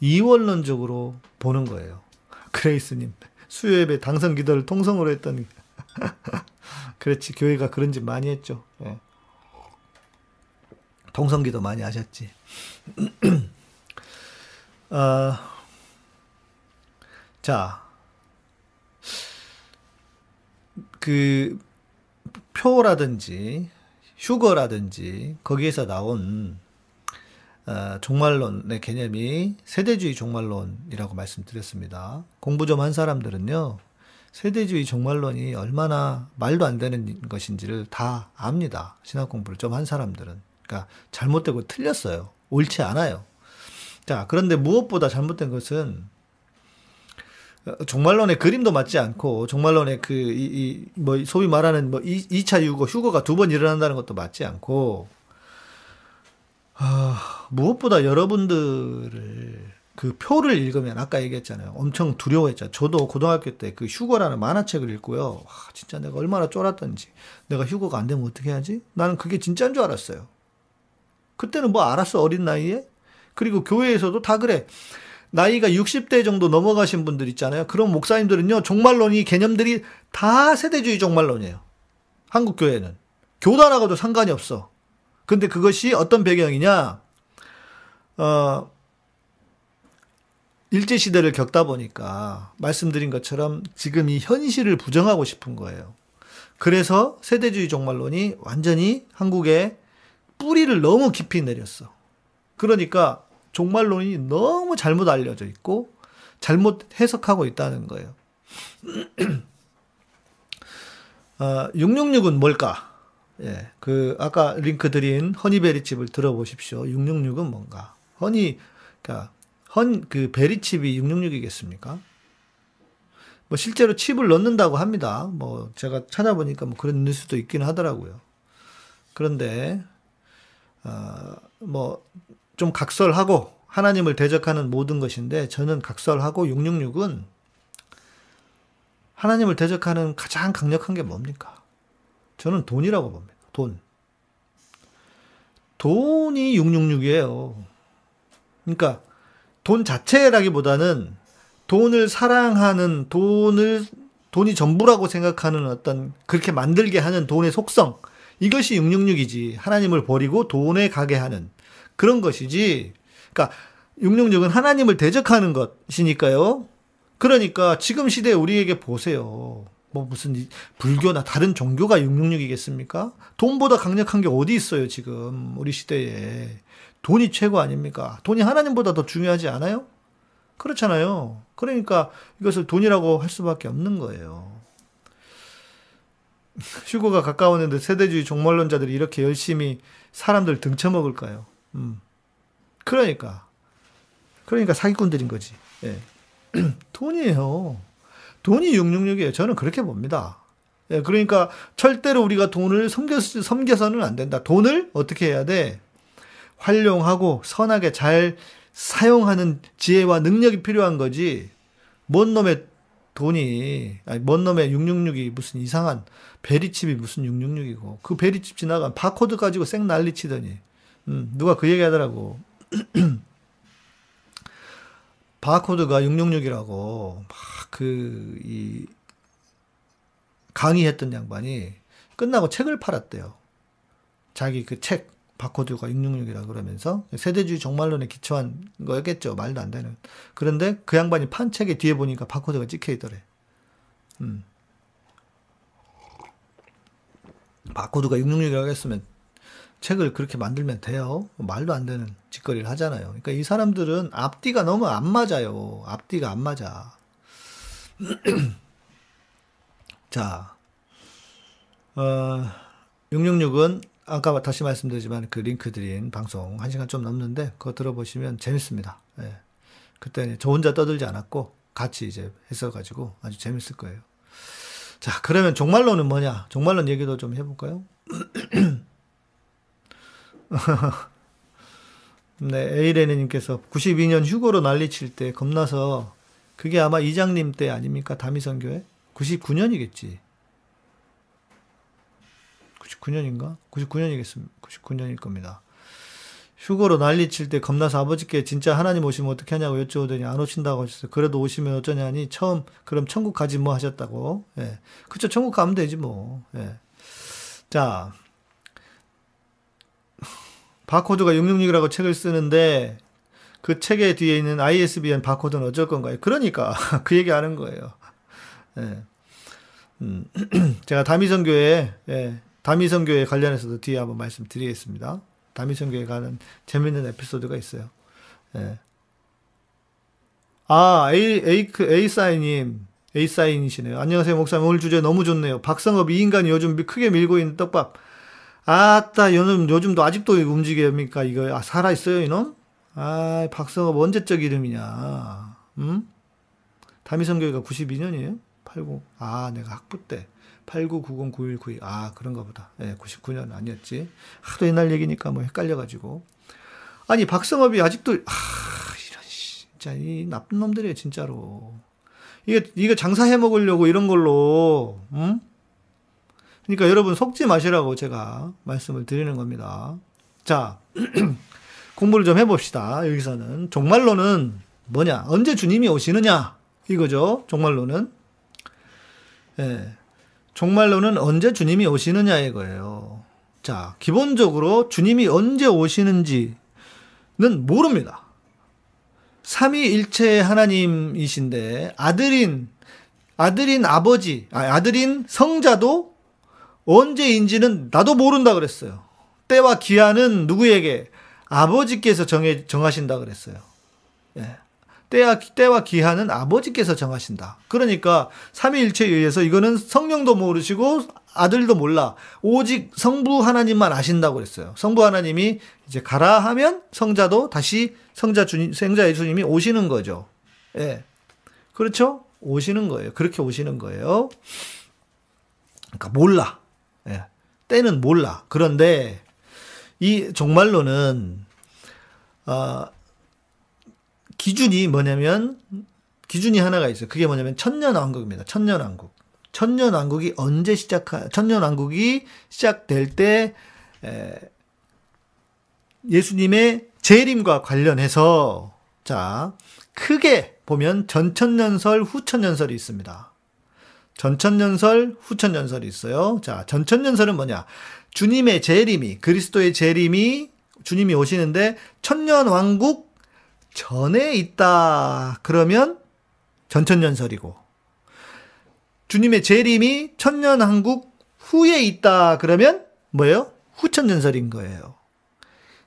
이원론적으로 보는 거예요. 그레이스님 수요 예배 당선 기도를 통성으로 했더니 그렇지 교회가 그런 짓 많이 했죠. 예. 통성 기도 많이 하셨지. 어, 자, 그 표라든지 휴거라든지 거기에서 나온 어, 종말론의 개념이 세대주의 종말론이라고 말씀드렸습니다. 공부 좀 한 사람들은요, 세대주의 종말론이 얼마나 말도 안 되는 것인지를 다 압니다. 신학 공부를 좀 한 사람들은. 그러니까 잘못되고 틀렸어요. 옳지 않아요. 자, 그런데 무엇보다 잘못된 것은 어, 종말론의 그림도 맞지 않고 종말론의 그이이뭐 소위 말하는 뭐 2, 차 유고 휴거가 두 번 일어난다는 것도 맞지 않고 아, 무엇보다 여러분들을 그 표를 읽으면 아까 얘기했잖아요. 엄청 두려워했죠. 저도 고등학교 때 그 휴거라는 만화책을 읽고요. 와, 진짜 내가 얼마나 쫄았던지. 내가 휴거가 안 되면 어떻게 하지? 나는 그게 진짜인 줄 알았어요. 그때는 뭐 알았어 어린 나이에. 그리고 교회에서도 다 그래. 나이가 60대 정도 넘어가신 분들 있잖아요. 그런 목사님들은요, 종말론이 개념들이 다 세대주의 종말론이에요. 한국 교회는. 교단하고도 상관이 없어. 근데 그것이 어떤 배경이냐, 어, 일제시대를 겪다 보니까, 말씀드린 것처럼 지금 이 현실을 부정하고 싶은 거예요. 그래서 세대주의 종말론이 완전히 한국에 뿌리를 너무 깊이 내렸어. 그러니까 종말론이 너무 잘못 알려져 있고 잘못 해석하고 있다는 거예요. 어, 666은 뭘까? 예, 그 아까 링크 드린 허니베리 칩을 들어보십시오. 666은 뭔가? 허니 그러니까 헌 그 베리 칩이 666이겠습니까? 뭐 실제로 칩을 넣는다고 합니다. 뭐 제가 찾아보니까 뭐 그런 뉴스도 있긴 하더라고요. 그런데 어 뭐 좀 각설하고 하나님을 대적하는 모든 것인데 저는 각설하고 666은 하나님을 대적하는 가장 강력한 게 뭡니까? 저는 돈이라고 봅니다. 돈. 돈이 666이에요. 그러니까 돈 자체라기보다는 돈을 사랑하는 돈을 돈이 전부라고 생각하는 어떤 그렇게 만들게 하는 돈의 속성 이것이 666이지 하나님을 버리고 돈에 가게 하는 그런 것이지. 그러니까 666은 하나님을 대적하는 것이니까요. 그러니까 지금 시대에 우리에게 보세요. 뭐 무슨 불교나 다른 종교가 666이겠습니까? 돈보다 강력한 게 어디 있어요, 지금 우리 시대에. 돈이 최고 아닙니까? 돈이 하나님보다 더 중요하지 않아요? 그렇잖아요. 그러니까 이것을 돈이라고 할 수밖에 없는 거예요. 휴고가 가까웠는데 세대주의 종말론자들이 이렇게 열심히 사람들 등쳐먹을까요? 음. 그러니까. 그러니까 사기꾼들인 거지. 예. 돈이에요. 돈이 666이에요. 저는 그렇게 봅니다. 예, 그러니까 절대로 우리가 돈을 섬겨, 섬겨서는 안 된다. 돈을 어떻게 해야 돼? 활용하고 선하게 잘 사용하는 지혜와 능력이 필요한 거지. 뭔 놈의 돈이, 아니, 뭔 놈의 666이 무슨 이상한 베리칩이 무슨 666이고, 그 베리칩 지나간 바코드 가지고 쌩 난리 치더니. 음, 누가 그 얘기 하더라고. 바코드가 666이라고 막 그 이 강의했던 양반이 끝나고 책을 팔았대요. 자기 그 책 바코드가 666이라 그러면서 세대주의 종말론에 기초한 거였겠죠. 말도 안 되는. 그런데 그 양반이 판 책에 뒤에 보니까 바코드가 찍혀 있더래. 음. 바코드가 666이라고 했으면 책을 그렇게 만들면 돼요. 말도 안 되는 짓거리를 하잖아요. 그러니까 이 사람들은 앞뒤가 너무 안 맞아요. 앞뒤가 안 맞아. 자, 어, 666은 아까 다시 말씀드리지만 그 링크 드린 방송 1시간 좀 넘는데 그거 들어보시면 재밌습니다. 예. 그때 저 혼자 떠들지 않았고 같이 이제 했어가지고 아주 재밌을 거예요. 자, 그러면 종말론은 뭐냐? 종말론 얘기도 좀 해볼까요? 네, 에이레네님께서 92년 휴고로 난리칠 때 겁나서 그게 아마 이장님 때 아닙니까? 다미선교회? 99년이겠지. 99년인가? 99년이겠습니다. 99년일 겁니다. 휴고로 난리칠 때 겁나서 아버지께 진짜 하나님 오시면 어떻게 하냐고 여쭤보더니 안 오신다고 하셨어요. 그래도 오시면 어쩌냐니 처음 그럼 천국 가지 뭐 하셨다고. 예. 그쵸 천국 가면 되지 뭐. 예. 자. 바코드가 666이라고 책을 쓰는데 그 책의 뒤에 있는 ISBN 바코드는 어쩔 건가요? 그러니까 그 얘기 하는 거예요. 예. 음, 제가 다미선교회 예, 다미선교회 관련해서도 뒤에 한번 말씀드리겠습니다. 다미선교회 가는 재밌는 에피소드가 있어요. 예. 아, A, A, A 사인님, A 사인이시네요. 안녕하세요, 목사님. 오늘 주제 너무 좋네요. 박성업 이 인간이 요즘 크게 밀고 있는 떡밥. 아따, 요즘, 요즘도 아직도 움직입니까? 이거, 아, 살아있어요, 이놈? 아, 박성업 언제적 이름이냐. 음? 다미선교회가 92년이에요? 89. 아, 내가 학부 때. 89909192. 아, 그런가 보다. 예, 99년 아니었지. 하도 옛날 얘기니까 뭐 헷갈려가지고. 아니, 박성업이 아직도, 아, 이런, 씨, 진짜, 이 나쁜 놈들이에요, 진짜로. 이게, 이거 장사해 먹으려고 이런 걸로, 음? 그러니까 여러분 속지 마시라고 제가 말씀을 드리는 겁니다. 자, 공부를 좀 해봅시다. 여기서는. 종말로는 뭐냐? 언제 주님이 오시느냐? 이거죠. 종말로는. 예. 종말로는 언제 주님이 오시느냐 이거예요. 자, 기본적으로 주님이 언제 오시는지는 모릅니다. 삼위일체 하나님이신데 아들인 아들인 아버지, 아들인 성자도 언제인지는 나도 모른다 그랬어요. 때와 기한은 누구에게 아버지께서 정해 정하신다 그랬어요. 예. 때와, 때와 기한은 아버지께서 정하신다. 그러니까 삼위일체에 의해서 이거는 성령도 모르시고 아들도 몰라. 오직 성부 하나님만 아신다고 그랬어요. 성부 하나님이 이제 가라 하면 성자도 다시 성자 주님, 성자 예수님이 오시는 거죠. 예. 그렇죠? 오시는 거예요. 그렇게 오시는 거예요. 그러니까 몰라. 예. 때는 몰라. 그런데 이 종말로는 어, 기준이 뭐냐면 기준이 하나가 있어요. 그게 뭐냐면 천년왕국입니다. 천년왕국. 천년왕국이 언제 시작하 천년왕국이 시작될 때 에, 예수님의 재림과 관련해서 자 크게 보면 전천년설, 후천년설이 있습니다. 전천년설, 후천년설이 있어요. 자, 전천년설은 뭐냐? 주님의 재림이 그리스도의 재림이 주님이 오시는데 천년왕국 전에 있다. 그러면 전천년설이고 주님의 재림이 천년왕국 후에 있다. 그러면 뭐예요? 후천년설인 거예요.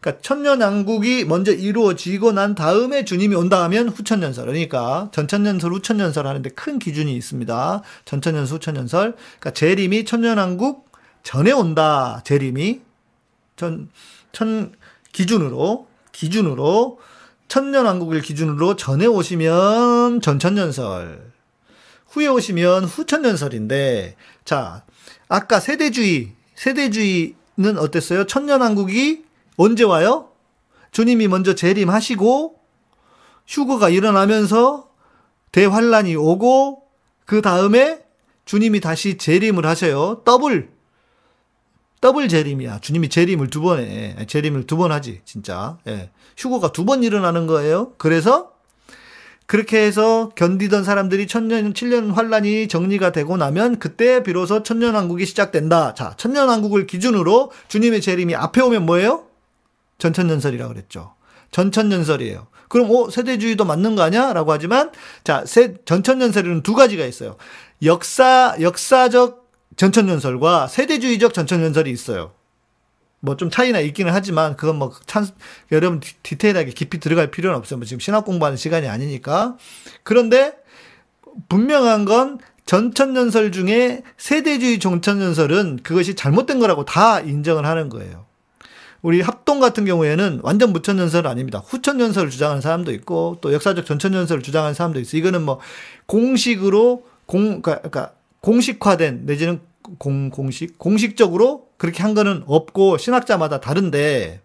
그러니까 천년왕국이 먼저 이루어지고 난 다음에 주님이 온다 하면 후천년설. 그러니까 전천년설, 후천년설 하는데 큰 기준이 있습니다. 전천년설, 후천년설. 그러니까 재림이 천년왕국 전에 온다. 재림이 전, 천, 기준으로, 기준으로 천년왕국을 기준으로 전에 오시면 전천년설, 후에 오시면 후천년설인데, 자, 아까 세대주의, 세대주의는 어땠어요? 천년왕국이 언제 와요? 주님이 먼저 재림하시고, 휴거가 일어나면서 대환란이 오고, 그 다음에 주님이 다시 재림을 하셔요. 더블, 더블 재림이야. 주님이 재림을 두 번 해. 재림을 두 번 하지, 진짜. 예. 휴거가 두 번 일어나는 거예요. 그래서 그렇게 해서 견디던 사람들이 천년, 칠년 환란이 정리가 되고 나면 그때 비로소 천년왕국이 시작된다. 자, 천년왕국을 기준으로 주님의 재림이 앞에 오면 뭐예요? 전천년설이라 그랬죠. 전천년설이에요. 그럼 어 세대주의도 맞는 거 아니야? 라고 하지만 자, 세, 전천년설에는 두 가지가 있어요. 역사 역사적 전천년설과 세대주의적 전천년설이 있어요. 뭐 좀 차이나 있기는 하지만 그건 뭐 찬, 여러분 디- 디테일하게 깊이 들어갈 필요는 없어요. 뭐 지금 신학 공부하는 시간이 아니니까. 그런데 분명한 건 전천연설 중에 세대주의 전천연설은 그것이 잘못된 거라고 다 인정을 하는 거예요. 우리 합동 같은 경우에는 완전 무천연설은 아닙니다. 후천연설을 주장하는 사람도 있고 또 역사적 전천연설을 주장하는 사람도 있어요. 이거는 뭐 공식으로 공 그러니까, 그러니까 공식화된 내지는 공 공식 공식적으로 그렇게 한 거는 없고 신학자마다 다른데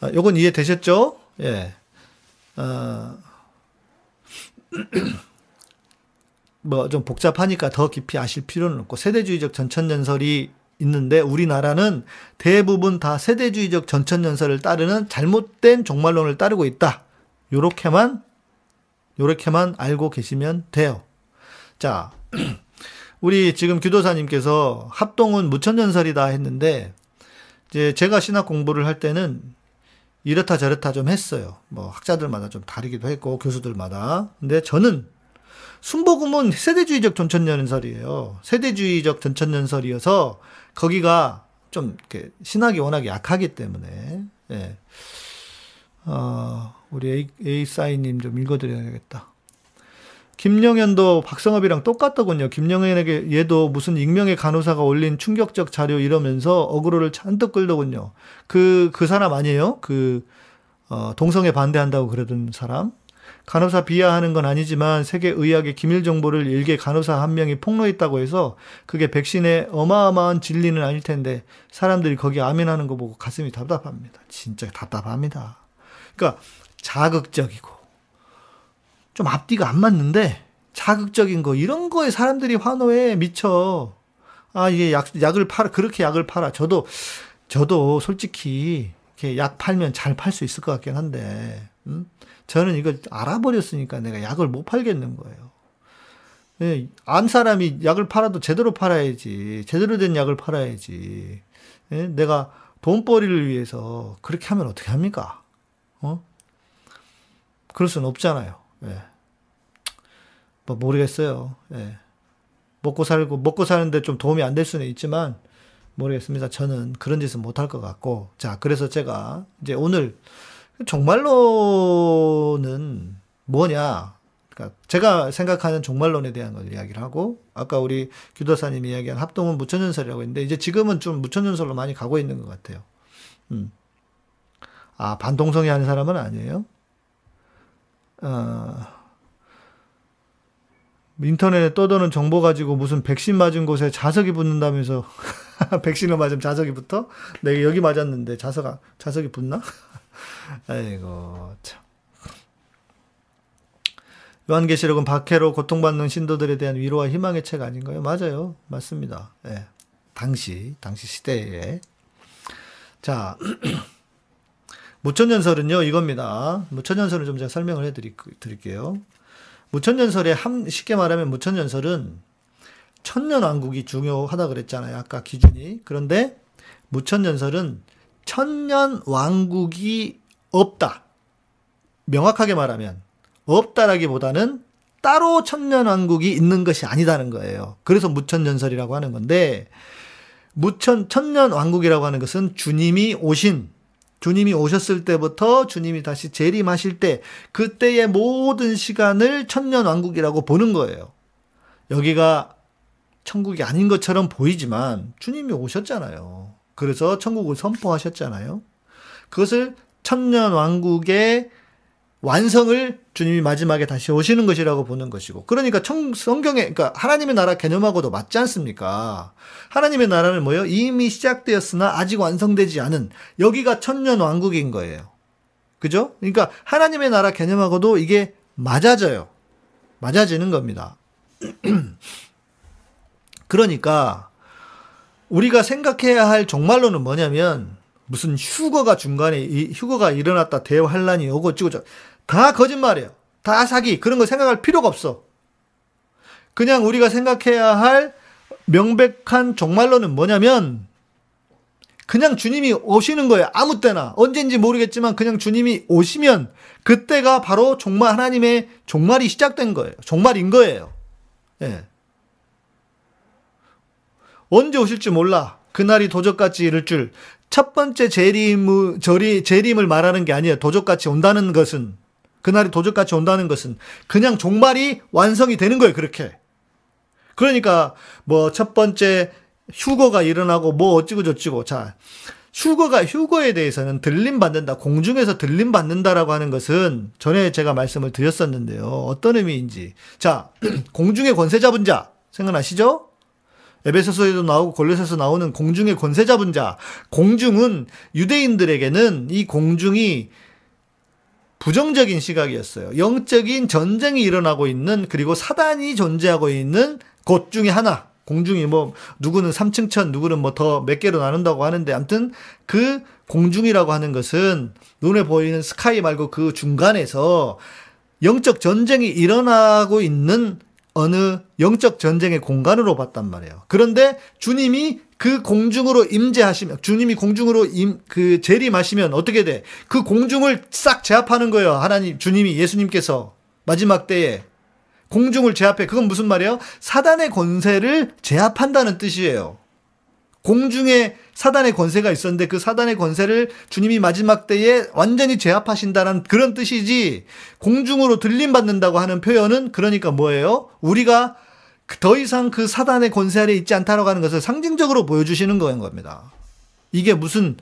아, 요건 이해되셨죠? 예. 어, 뭐 좀 복잡하니까 더 깊이 아실 필요는 없고 세대주의적 전천연설이 있는데 우리나라는 대부분 다 세대주의적 전천연설을 따르는 잘못된 종말론을 따르고 있다. 요렇게만 요렇게만 알고 계시면 돼요. 자, 우리 지금 규도사님께서 합동은 무천연설이다 했는데 이제 제가 신학 공부를 할 때는 이렇다 저렇다 좀 했어요. 뭐 학자들마다 좀 다르기도 했고 교수들마다. 근데 저는 순복음은 세대주의적 전천연설이에요. 세대주의적 전천연설이어서 거기가 좀 이렇게 신학이 워낙 약하기 때문에 예. 어, 우리 A, A사이님 좀 읽어드려야겠다. 김영현도 박성업이랑 똑같더군요. 김영현에게 얘도 무슨 익명의 간호사가 올린 충격적 자료 이러면서 어그로를 잔뜩 끌더군요. 그, 그 사람 아니에요? 그, 어, 동성애 반대한다고 그러던 사람? 간호사 비하하는 건 아니지만 세계 의학의 기밀 정보를 일개 간호사 한 명이 폭로했다고 해서 그게 백신의 어마어마한 진리는 아닐 텐데 사람들이 거기 아멘하는 거 보고 가슴이 답답합니다. 진짜 답답합니다. 그러니까 자극적이고 좀 앞뒤가 안 맞는데 자극적인 거 이런 거에 사람들이 환호해 미쳐. 아 이게 약 약을 팔아 그렇게 약을 팔아. 저도 저도 솔직히 이렇게 약 팔면 잘 팔 수 있을 것 같긴 한데 음? 저는 이걸 알아버렸으니까 내가 약을 못 팔겠는 거예요. 예, 안 사람이 약을 팔아도 제대로 팔아야지. 제대로 된 약을 팔아야지. 예, 내가 돈벌이를 위해서 그렇게 하면 어떻게 합니까? 어? 그럴 수는 없잖아요. 예. 뭐 모르겠어요. 예. 먹고 살고 먹고 사는데 좀 도움이 안 될 수는 있지만 모르겠습니다. 저는 그런 짓은 못할 것 같고 자 그래서 제가 이제 오늘 종말론은 뭐냐? 그러니까 제가 생각하는 종말론에 대한 걸 이야기를 하고 아까 우리 규도사님이 이야기한 합동은 무천연설이라고 했는데 이제 지금은 좀 무천연설로 많이 가고 있는 것 같아요. 음. 아 반동성애 하는 사람은 아니에요. 어, 인터넷에 떠도는 정보 가지고 무슨 백신 맞은 곳에 자석이 붙는다면서 백신을 맞으면 자석이 붙어? 내가 여기 맞았는데 자석 자석이 붙나? 아이고 참. 요한계시록은 박해로 고통받는 신도들에 대한 위로와 희망의 책 아닌가요? 맞아요. 맞습니다. 예. 당시 당시 시대에 자 무천연설은요 이겁니다. 무천연설은 좀 제가 설명을 해드릴게요. 무천연설의 함 쉽게 말하면 무천연설은 천년왕국이 중요하다 그랬잖아요. 아까 기준이. 그런데 무천연설은 천년왕국이 없다. 명확하게 말하면 없다라기보다는 따로 천년왕국이 있는 것이 아니다는 거예요. 그래서 무천연설이라고 하는 건데 무천 천년왕국이라고 하는 것은 주님이 오신 주님이 오셨을 때부터 주님이 다시 재림하실 때 그때의 모든 시간을 천년 왕국이라고 보는 거예요. 여기가 천국이 아닌 것처럼 보이지만 주님이 오셨잖아요. 그래서 천국을 선포하셨잖아요. 그것을 천년 왕국의 완성을 주님이 마지막에 다시 오시는 것이라고 보는 것이고. 그러니까 청, 성경에, 그러니까 하나님의 나라 개념하고도 맞지 않습니까? 하나님의 나라는 뭐예요? 이미 시작되었으나 아직 완성되지 않은 여기가 천년 왕국인 거예요. 그죠? 그러니까 하나님의 나라 개념하고도 이게 맞아져요. 맞아지는 겁니다. 그러니까 우리가 생각해야 할 종말로는 뭐냐면 무슨 휴거가 중간에 이 휴거가 일어났다 대환란이 오고 찌고 다 거짓말이에요. 다 사기. 그런 거 생각할 필요가 없어. 그냥 우리가 생각해야 할 명백한 종말론은 뭐냐면 그냥 주님이 오시는 거예요. 아무 때나 언제인지 모르겠지만 그냥 주님이 오시면 그때가 바로 종말 하나님의 종말이 시작된 거예요. 종말인 거예요. 예. 언제 오실지 몰라. 그날이 도적같이 이를 줄. 첫 번째 재림, 재림을 말하는 게 아니에요. 도적같이 온다는 것은. 그날이 도적같이 온다는 것은 그냥 종말이 완성이 되는 거예요. 그렇게. 그러니까 뭐 첫 번째 휴거가 일어나고 뭐 어찌고 저찌고. 자, 휴거가 휴거에 대해서는 들림 받는다. 공중에서 들림 받는다라고 하는 것은 전에 제가 말씀을 드렸었는데요. 어떤 의미인지. 자, 공중의 권세 잡은 자 생각나시죠? 에베소서에도 나오고 골로새서 나오는 공중의 권세 잡은 자. 공중은 유대인들에게는 이 공중이 부정적인 시각이었어요. 영적인 전쟁이 일어나고 있는 그리고 사단이 존재하고 있는 곳 중에 하나. 공중이 뭐 누구는 3층 천 누구는 뭐 더 몇 개로 나눈다고 하는데 아무튼 그 공중이라고 하는 것은 눈에 보이는 스카이 말고 그 중간에서 영적 전쟁이 일어나고 있는 어느 영적 전쟁의 공간으로 봤단 말이에요. 그런데 주님이 그 공중으로 임재하시면 주님이 공중으로 임, 그 재림하시면 어떻게 돼? 그 공중을 싹 제압하는 거예요. 하나님 주님이 예수님께서 마지막 때에 공중을 제압해. 그건 무슨 말이에요? 사단의 권세를 제압한다는 뜻이에요. 공중에 사단의 권세가 있었는데 그 사단의 권세를 주님이 마지막 때에 완전히 제압하신다는 그런 뜻이지 공중으로 들림받는다고 하는 표현은 그러니까 뭐예요? 우리가 더 이상 그 사단의 권세 아래 있지 않다라고 하는 것을 상징적으로 보여주시는 거인 겁니다. 이게 무슨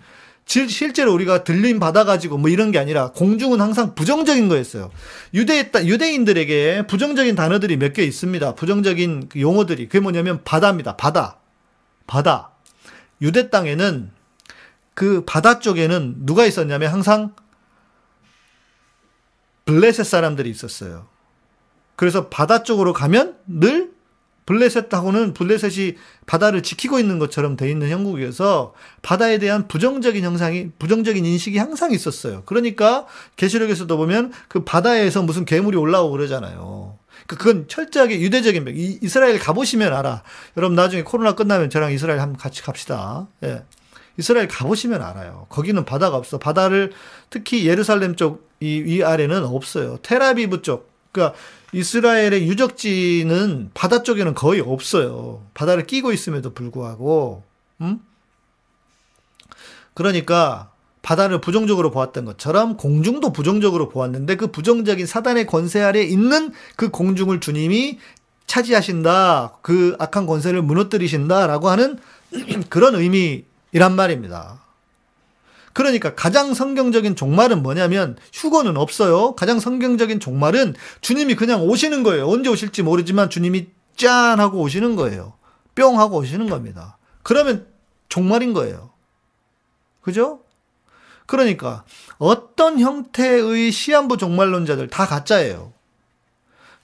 실제로 우리가 들림 받아가지고 뭐 이런 게 아니라 공중은 항상 부정적인 거였어요. 유대 유대인들에게 부정적인 단어들이 몇 개 있습니다. 부정적인 그 용어들이 그게 뭐냐면 바다입니다. 바다, 바다. 유대 땅에는 그 바다 쪽에는 누가 있었냐면 항상 블레셋 사람들이 있었어요. 그래서 바다 쪽으로 가면 늘 블레셋하고는 블레셋이 바다를 지키고 있는 것처럼 돼 있는 형국이어서 바다에 대한 부정적인 형상이 부정적인 인식이 항상 있었어요. 그러니까 계시록에서도 보면 그 바다에서 무슨 괴물이 올라오고 그러잖아요. 그 그건 철저하게 유대적인 백. 이스라엘 가보시면 알아. 여러분 나중에 코로나 끝나면 저랑 이스라엘 한번 같이 갑시다. 예. 이스라엘 가보시면 알아요. 거기는 바다가 없어. 바다를 특히 예루살렘 쪽 이 위 아래는 없어요. 테라비브 쪽. 그러니까 이스라엘의 유적지는 바다 쪽에는 거의 없어요. 바다를 끼고 있음에도 불구하고, 음? 그러니까 바다를 부정적으로 보았던 것처럼 공중도 부정적으로 보았는데 그 부정적인 사단의 권세 아래 있는 그 공중을 주님이 차지하신다. 그 악한 권세를 무너뜨리신다라고 하는 그런 의미이란 말입니다. 그러니까 가장 성경적인 종말은 뭐냐면 휴거는 없어요. 가장 성경적인 종말은 주님이 그냥 오시는 거예요. 언제 오실지 모르지만 주님이 짠 하고 오시는 거예요. 뿅 하고 오시는 겁니다. 그러면 종말인 거예요. 그죠? 그러니까 어떤 형태의 시한부 종말론자들 다 가짜예요.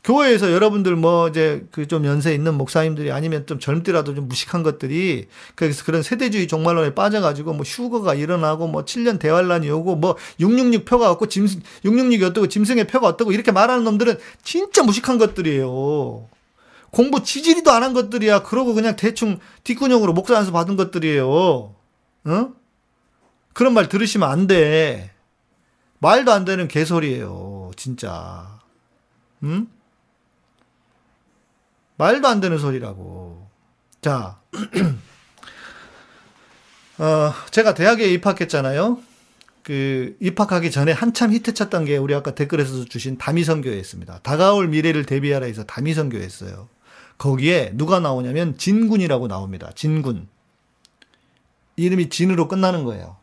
교회에서 여러분들 뭐 이제 그 좀 연세 있는 목사님들이 아니면 좀 젊더라도 좀 무식한 것들이 그래서 그런 세대주의 종말론에 빠져가지고 뭐 휴거가 일어나고 뭐 7년 대환란이 오고 뭐 666 표가 없고 짐 666이 어떻고 짐승의 표가 어떻고 이렇게 말하는 놈들은 진짜 무식한 것들이에요. 공부 지지리도 안 한 것들이야. 그러고 그냥 대충 뒷근육으로 목사 안수 받은 것들이에요. 어? 그런 말 들으시면 안 돼. 말도 안 되는 개소리예요. 진짜. 응? 말도 안 되는 소리라고. 자, 어, 제가 대학에 입학했잖아요. 그, 입학하기 전에 한참 히트 쳤던 게 우리 아까 댓글에서 주신 다미선교회였습니다. 다가올 미래를 대비하라 해서 다미선교회였어요. 거기에 누가 나오냐면 진군이라고 나옵니다. 진군. 이름이 진으로 끝나는 거예요.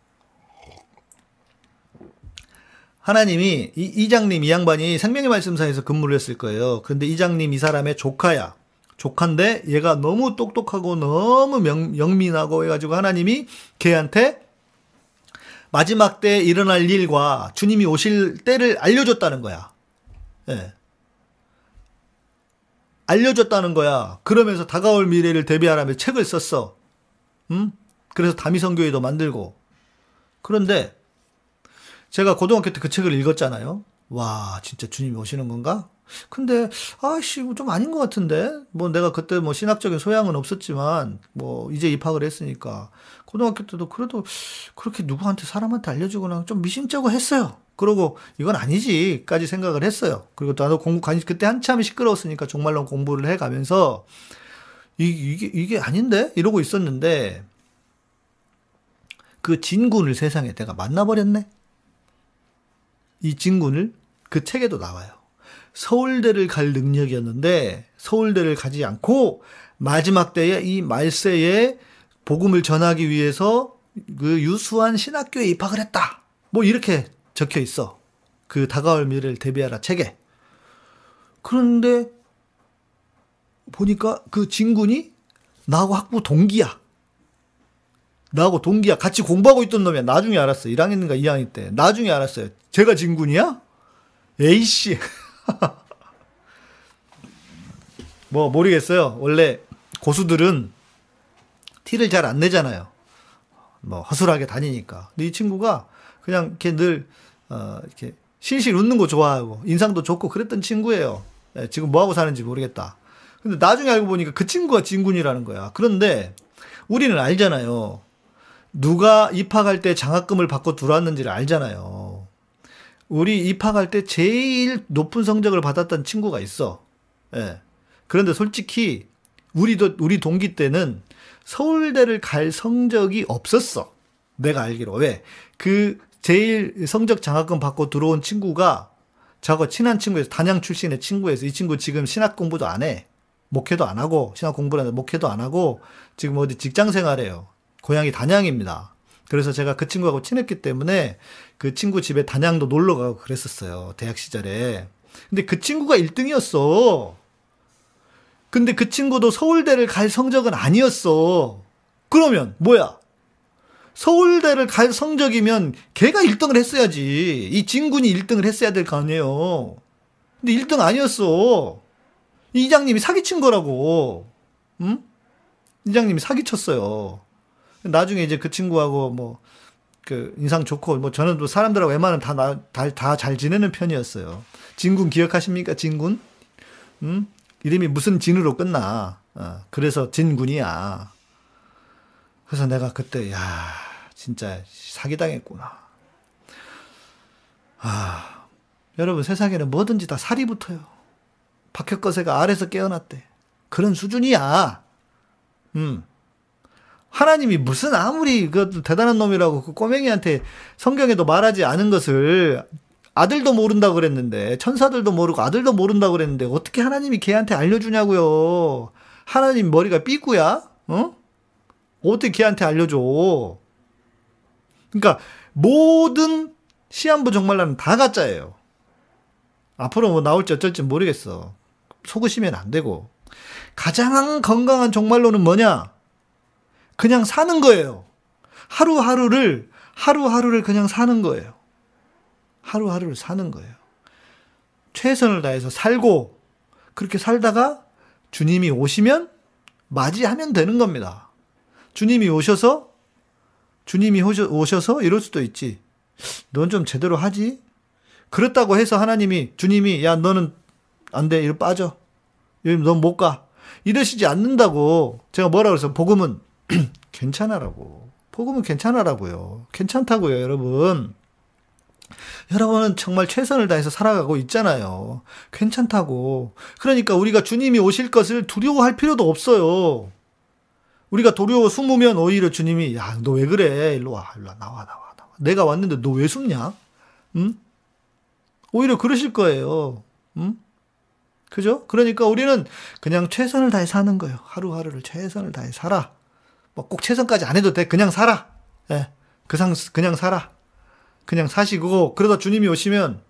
하나님이 이 이장님 이 양반이 생명의 말씀사에서 근무를 했을 거예요. 근데 이장님 이 사람의 조카야. 조카인데 얘가 너무 똑똑하고 너무 명, 영민하고 해가지고 하나님이 걔한테 마지막 때 일어날 일과 주님이 오실 때를 알려줬다는 거야. 예. 알려줬다는 거야. 그러면서 다가올 미래를 대비하라며 책을 썼어. 음? 그래서 다미성교회도 만들고. 그런데 제가 고등학교 때 그 책을 읽었잖아요. 와, 진짜 주님이 오시는 건가? 근데 아씨 뭐좀 아닌 것 같은데 뭐 내가 그때 뭐 신학적인 소양은 없었지만 뭐 이제 입학을 했으니까 고등학교 때도 그래도 그렇게 누구한테 사람한테 알려주거나 좀 미심쩍어 했어요. 그러고 이건 아니지까지 생각을 했어요. 그리고 나도 공부 관심 그때 한참 시끄러웠으니까 정말로 공부를 해가면서 이, 이게 이게 아닌데 이러고 있었는데 그 진군을 세상에 내가 만나버렸네. 이 진군을 그 책에도 나와요. 서울대를 갈 능력이었는데 서울대를 가지 않고 마지막 때에 이 말세에 복음을 전하기 위해서 그 유수한 신학교에 입학을 했다. 뭐 이렇게 적혀 있어. 그 다가올 미래를 대비하라 책에. 그런데 보니까 그 진군이 나하고 학부 동기야. 나하고 동기야. 같이 공부하고 있던 놈이야. 나중에 알았어. 1학년인가 2학년 때. 나중에 알았어요. 제가 진군이야? 에이씨. 뭐 모르겠어요. 원래 고수들은 티를 잘 안 내잖아요. 뭐 허술하게 다니니까. 근데 이 친구가 그냥 이렇게 늘 어, 이렇게 실실 웃는 거 좋아하고 인상도 좋고 그랬던 친구예요. 예, 지금 뭐 하고 사는지 모르겠다. 근데 나중에 알고 보니까 그 친구가 진군이라는 거야. 그런데 우리는 알잖아요. 누가 입학할 때 장학금을 받고 들어왔는지를 알잖아요. 우리 입학할 때 제일 높은 성적을 받았던 친구가 있어. 예. 그런데 솔직히 우리도 우리 동기 때는 서울대를 갈 성적이 없었어. 내가 알기로. 왜? 그 제일 성적 장학금 받고 들어온 친구가 저거 친한 친구에서 단양 출신의 친구에서 이 친구 지금 신학 공부도 안 해. 목회도 안 하고 신학 공부를 하는데 목회도 안 하고 지금 어디 직장 생활해요. 고향이 단양입니다. 그래서 제가 그 친구하고 친했기 때문에 그 친구 집에 단양도 놀러 가고 그랬었어요. 대학 시절에. 근데 그 친구가 1등이었어. 근데 그 친구도 서울대를 갈 성적은 아니었어. 그러면 뭐야? 서울대를 갈 성적이면 걔가 1등을 했어야지. 이 진군이 1등을 했어야 될 거 아니에요. 근데 1등 아니었어. 이 이장님이 사기친 거라고. 응? 이장님이 사기쳤어요. 나중에 이제 그 친구하고 뭐, 그, 인상 좋고, 뭐, 저는 또 사람들하고 웬만하면 다, 나, 다, 다 잘 지내는 편이었어요. 진군 기억하십니까? 진군? 응? 이름이 무슨 진으로 끝나. 어, 그래서 진군이야. 그래서 내가 그때, 야 진짜 사기당했구나. 아, 여러분 세상에는 뭐든지 다 살이 붙어요. 박혁거세가 아래서 깨어났대. 그런 수준이야. 음. 하나님이 무슨 아무리 그 대단한 놈이라고 그 꼬맹이한테 성경에도 말하지 않은 것을 아들도 모른다고 그랬는데 천사들도 모르고 아들도 모른다고 그랬는데 어떻게 하나님이 걔한테 알려주냐고요. 하나님 머리가 삐꾸야? 어? 어떻게 걔한테 알려줘? 그러니까 모든 시한부 정말라는 다 가짜예요. 앞으로 뭐 나올지 어쩔지 모르겠어. 속으시면 안 되고. 가장 건강한 정말로는 뭐냐? 그냥 사는 거예요. 하루하루를, 하루하루를 그냥 사는 거예요. 하루하루를 사는 거예요. 최선을 다해서 살고, 그렇게 살다가 주님이 오시면 맞이하면 되는 겁니다. 주님이 오셔서, 주님이 오셔서 이럴 수도 있지. 넌 좀 제대로 하지? 그렇다고 해서 하나님이, 주님이, 야, 너는 안 돼. 이리 빠져. 넌 못 가. 이러시지 않는다고. 제가 뭐라 그래서 복음은 괜찮아라고. 복음은 괜찮아라고요. 괜찮다고요, 여러분. 여러분은 정말 최선을 다해서 살아가고 있잖아요. 괜찮다고. 그러니까 우리가 주님이 오실 것을 두려워할 필요도 없어요. 우리가 두려워 숨으면 오히려 주님이 야, 너 왜 그래? 일로 와. 일로 와. 나와, 나와, 나와. 내가 왔는데 너 왜 숨냐? 응? 오히려 그러실 거예요. 응? 그죠? 그러니까 우리는 그냥 최선을 다해 사는 거예요. 하루하루를 최선을 다해 살아. 뭐 꼭 최선까지 안 해도 돼. 그냥 살아. 예. 그상, 그냥 살아. 그냥 사시고, 그러다 주님이 오시면,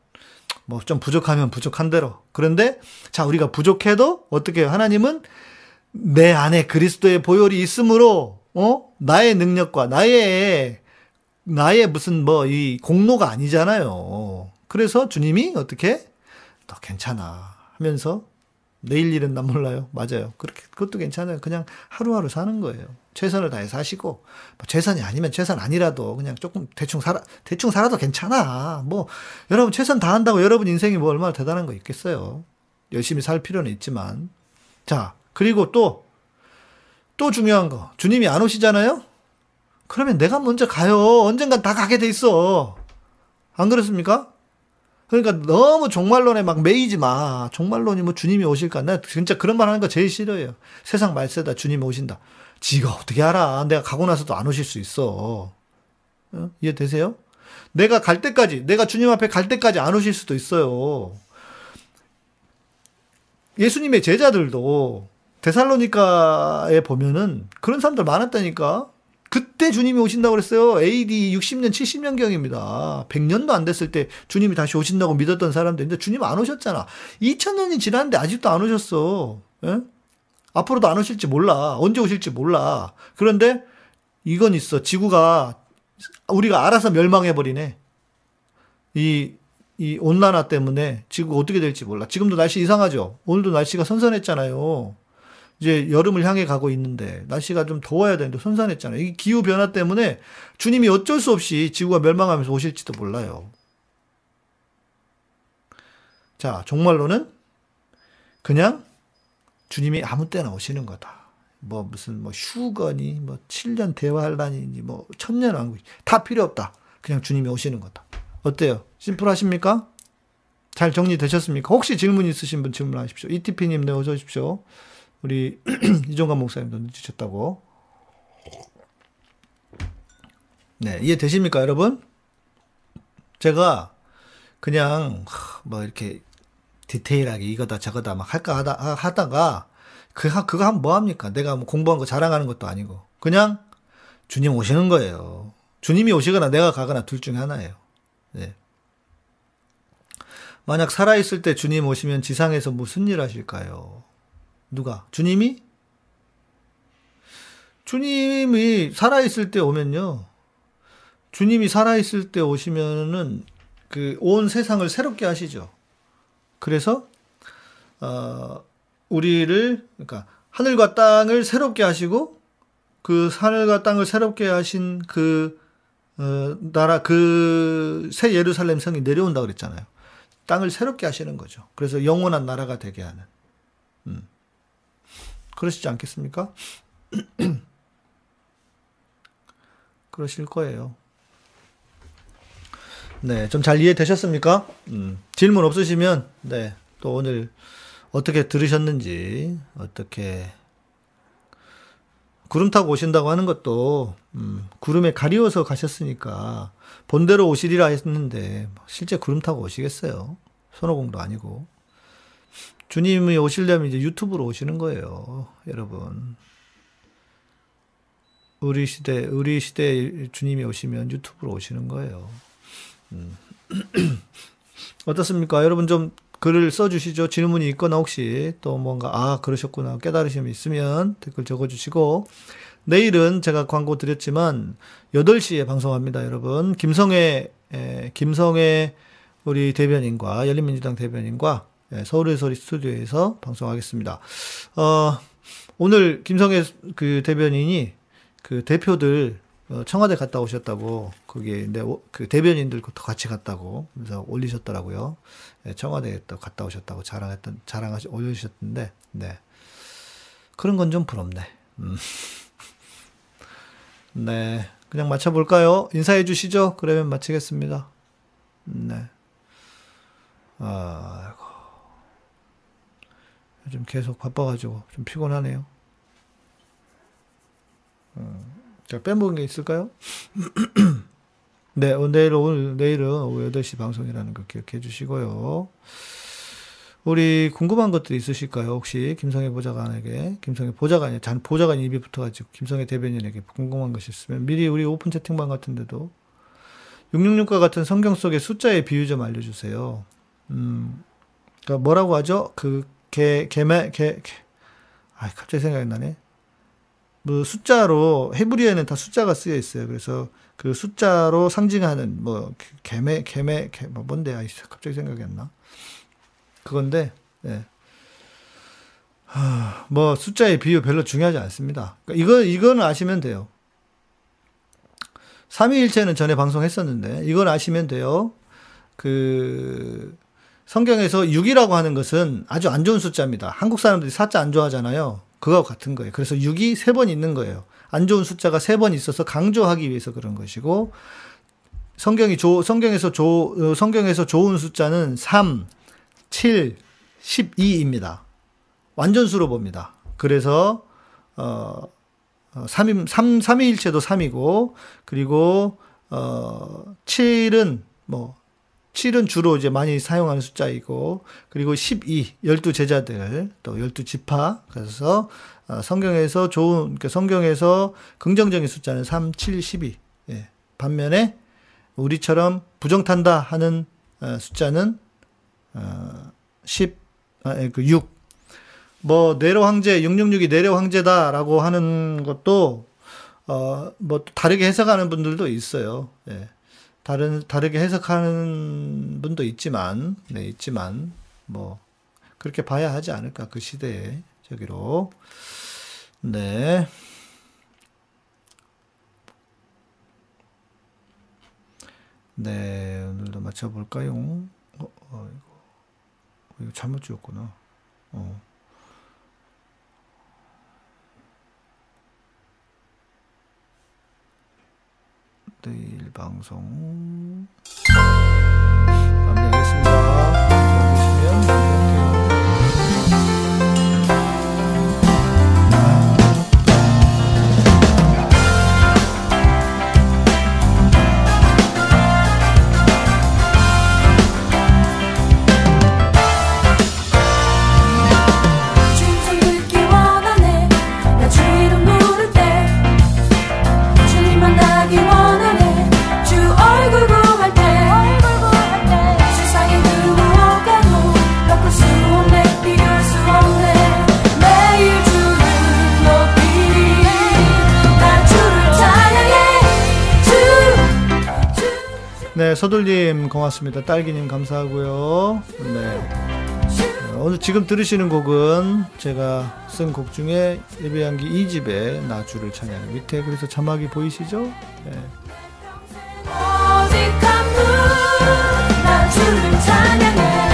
뭐 좀 부족하면 부족한 대로. 그런데, 자, 우리가 부족해도, 어떻게 하나님은 내 안에 그리스도의 보혈이 있으므로, 어? 나의 능력과 나의, 나의 무슨 뭐, 이 공로가 아니잖아요. 그래서 주님이 어떻게? 너 괜찮아. 하면서 내일 일은 난 몰라요. 맞아요. 그렇게 그것도 괜찮아요. 그냥 하루하루 사는 거예요. 최선을 다해 사시고 뭐 최선이 아니면 최선 아니라도 그냥 조금 대충 살아 대충 살아도 괜찮아. 뭐 여러분 최선 다 한다고 여러분 인생이 뭐 얼마나 대단한 거 있겠어요. 열심히 살 필요는 있지만 자 그리고 또또 중요한 거 주님이 안 오시잖아요. 그러면 내가 먼저 가요. 언젠간 다 가게 돼 있어. 안 그렇습니까? 그러니까 너무 종말론에 막 매이지 마. 종말론이 뭐 주님이 오실까? 나 진짜 그런 말 하는 거 제일 싫어요. 세상 말세다 주님이 오신다. 지가 어떻게 알아? 내가 가고 나서도 안 오실 수 있어. 어? 이해되세요? 내가 갈 때까지, 내가 주님 앞에 갈 때까지 안 오실 수도 있어요. 예수님의 제자들도 데살로니카에 보면은 그런 사람들 많았다니까. 그때 주님이 오신다고 그랬어요. AD 60년, 70년경입니다. 100년도 안 됐을 때 주님이 다시 오신다고 믿었던 사람들인데 주님 안 오셨잖아. 2000년이 지났는데 아직도 안 오셨어. 예? 앞으로도 안 오실지 몰라. 언제 오실지 몰라. 그런데 이건 있어. 지구가 우리가 알아서 멸망해버리네. 이, 이 온난화 때문에 지구가 어떻게 될지 몰라. 지금도 날씨 이상하죠? 오늘도 날씨가 선선했잖아요. 이제 여름을 향해 가고 있는데 날씨가 좀 더워야 되는데 선선했잖아요. 이 기후 변화 때문에 주님이 어쩔 수 없이 지구가 멸망하면서 오실지도 몰라요. 자, 종말로는 그냥 주님이 아무 때나 오시는 거다. 뭐 무슨 뭐 휴거니 뭐 7년 대환란이니 뭐 천년 왕국 다 필요 없다. 그냥 주님이 오시는 거다. 어때요? 심플하십니까? 잘 정리되셨습니까? 혹시 질문 있으신 분 질문하십시오. 이티피님 네 어서 오십시오. 우리 이종관 목사님도 늦으셨다고. 네, 이해되십니까, 여러분? 제가 그냥 뭐 이렇게 디테일하게 이거다 저거다 막 할까 하다 하다가 그 그거 하면 뭐 합니까? 내가 뭐 공부한 거 자랑하는 것도 아니고 그냥 주님 오시는 거예요. 주님이 오시거나 내가 가거나 둘 중에 하나예요. 네. 만약 살아있을 때 주님 오시면 지상에서 무슨 일 하실까요? 누가? 주님이? 주님이 살아있을 때 오면요. 주님이 살아있을 때 오시면은 그 온 세상을 새롭게 하시죠. 그래서, 어, 우리를, 그러니까 하늘과 땅을 새롭게 하시고 그 하늘과 땅을 새롭게 하신 그, 어, 나라, 그 새 예루살렘 성이 내려온다 그랬잖아요. 땅을 새롭게 하시는 거죠. 그래서 영원한 나라가 되게 하는. 음. 그러시지 않겠습니까? 그러실 거예요. 네, 좀 잘 이해되셨습니까? 음, 질문 없으시면, 네, 또 오늘 어떻게 들으셨는지, 어떻게, 구름 타고 오신다고 하는 것도, 음, 구름에 가리워서 가셨으니까, 본대로 오시리라 했는데, 실제 구름 타고 오시겠어요? 손오공도 아니고. 주님이 오시려면 이제 유튜브로 오시는 거예요, 여러분. 우리 시대, 우리 시대 주님이 오시면 유튜브로 오시는 거예요. 음. 어떻습니까? 여러분 좀 글을 써주시죠. 질문이 있거나 혹시 또 뭔가, 아, 그러셨구나. 깨달으심이 있으면 댓글 적어주시고, 내일은 제가 광고 드렸지만, 8시에 방송합니다, 여러분. 김성애, 에, 김성애 우리 대변인과, 열린민주당 대변인과 예, 서울의 소리 스튜디오에서 방송하겠습니다. 어, 오늘 김성애 그 대변인이 그 대표들 어, 청와대 갔다 오셨다고 거기에 내그 대변인들도 같이 갔다고 그래서 올리셨더라고요. 예, 청와대에 또 갔다 오셨다고 자랑했던 자랑하시 올려주셨는데 네 그런 건 좀 부럽네. 음. 네 그냥 맞춰볼까요? 인사해 주시죠. 그러면 마치겠습니다. 네. 아이고. 요즘 계속 바빠가지고 좀 피곤하네요. 음, 제가 빼먹은 게 있을까요? 네, 어, 내일, 오늘, 내일은 오후 8시 방송이라는 거 기억해 주시고요. 우리 궁금한 것들이 있으실까요? 혹시 김성애 보좌관에게, 김성애 보좌관이, 잔, 보좌관 입이 붙어가지고 김성애 대변인에게 궁금한 것이 있으면 미리 우리 오픈 채팅방 같은 데도 666과 같은 성경 속의 숫자의 비유 좀 알려주세요. 음, 그러니까 뭐라고 하죠? 그, 개, 개매, 개, 개, 아 갑자기 생각이 나네. 뭐 숫자로 헤브리어에는 다 숫자가 쓰여 있어요. 그래서 그 숫자로 상징하는 뭐 개매 개매 개, 뭐 뭔데 아 갑자기 생각이 안 나. 그건데 예. 하, 뭐 숫자의 비유 별로 중요하지 않습니다. 그러니까 이거 이거는 아시면 돼요. 삼위일체는 전에 방송했었는데 이걸 아시면 돼요. 그 성경에서 6이라고 하는 것은 아주 안 좋은 숫자입니다. 한국 사람들이 사자 안 좋아하잖아요. 그거와 같은 거예요. 그래서 6이 세 번 있는 거예요. 안 좋은 숫자가 세 번 있어서 강조하기 위해서 그런 것이고 성경이 조, 성경에서 조, 어, 성경에서 좋은 숫자는 3, 7, 12입니다. 완전수로 봅니다. 그래서 어, 3, 3, 3위일체도 3이고, 그리고, 어, 7은 뭐, 7은 주로 이제 많이 사용하는 숫자이고, 그리고 12, 12 제자들, 또 12 지파. 그래서 어, 성경에서 좋은, 그러니까 성경에서 긍정적인 숫자는 3, 7, 12. 예. 반면에 우리처럼 부정탄다 하는 어, 숫자는 어, 10, 아, 예, 그 6. 뭐 네로 황제 666이 네로 황제다라고 하는 것도 어 뭐 다르게 해석하는 분들도 있어요. 예. 다른 다르게 해석하는 분도 있지만 네 있지만 뭐 그렇게 봐야 하지 않을까 그 시대에 저기로 네. 네, 오늘도 맞춰볼까요? 어, 어, 이거, 이거 잘못 지었구나. 어. 내일 서돌님 고맙습니다. 딸기님 감사하고요. 네. 어, 오늘 지금 들으시는 곡은 제가 쓴 곡 중에 예배양기 2집의 나주를 찬양 밑에 그래서 자막이 보이시죠? 네. 찬양해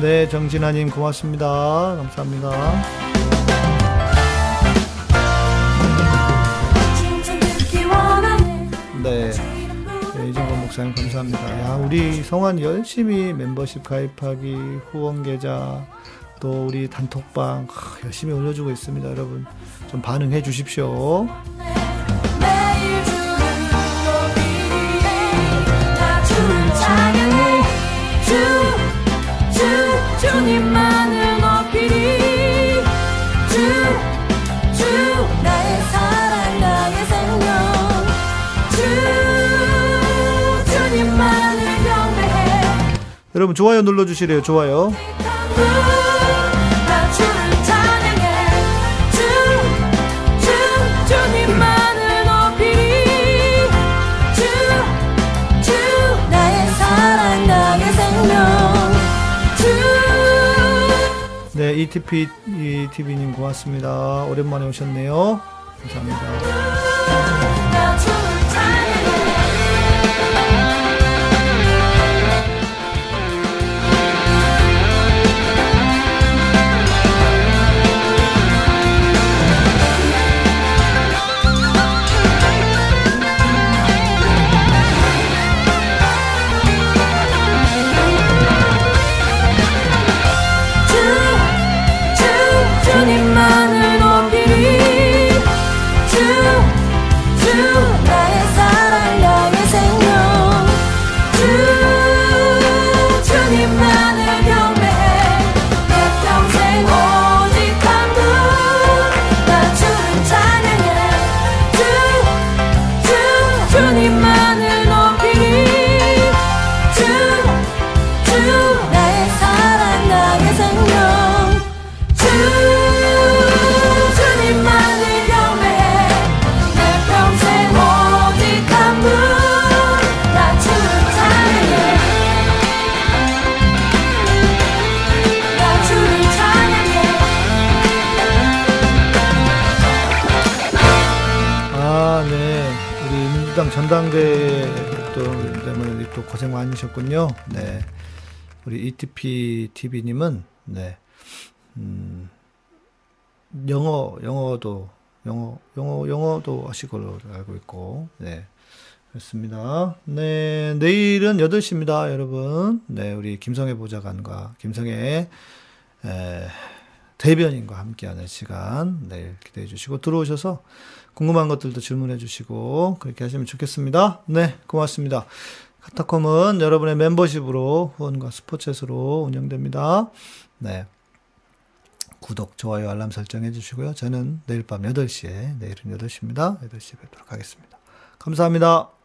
네, 정진아님 고맙습니다. 감사합니다. 네 네. 네, 이정건 목사님 감사합니다. 야, 우리 성환 열심히 멤버십 가입하기, 후원 계좌, 또 우리 단톡방 하, 열심히 올려주고 있습니다. 여러분 좀 반응해 주십시오. 여러분 좋아요 눌러주시래요. 좋아요. 네, ETP TV님 고맙습니다. 오랜만에 오셨네요. 감사합니다. 전당대회 또 때문에 또 고생 많으셨군요. 네. 우리 ETP TV님은 네. 음, 영어 영어도 영어 영어 영어도 하실 걸로 알고 있고 네. 그렇습니다. 네, 내일은 8시입니다, 여러분. 네, 우리 김성애 보좌관과 김성애 에, 대변인과 함께하는 시간 내일 기대해 주시고 들어오셔서 궁금한 것들도 질문해 주시고 그렇게 하시면 좋겠습니다. 네, 고맙습니다. 카타콤은 여러분의 멤버십으로 후원과 스포츠로 운영됩니다. 네. 구독, 좋아요, 알람 설정해 주시고요. 저는 내일 밤 8시에, 내일은 8시입니다. 8시에 뵙도록 하겠습니다. 감사합니다.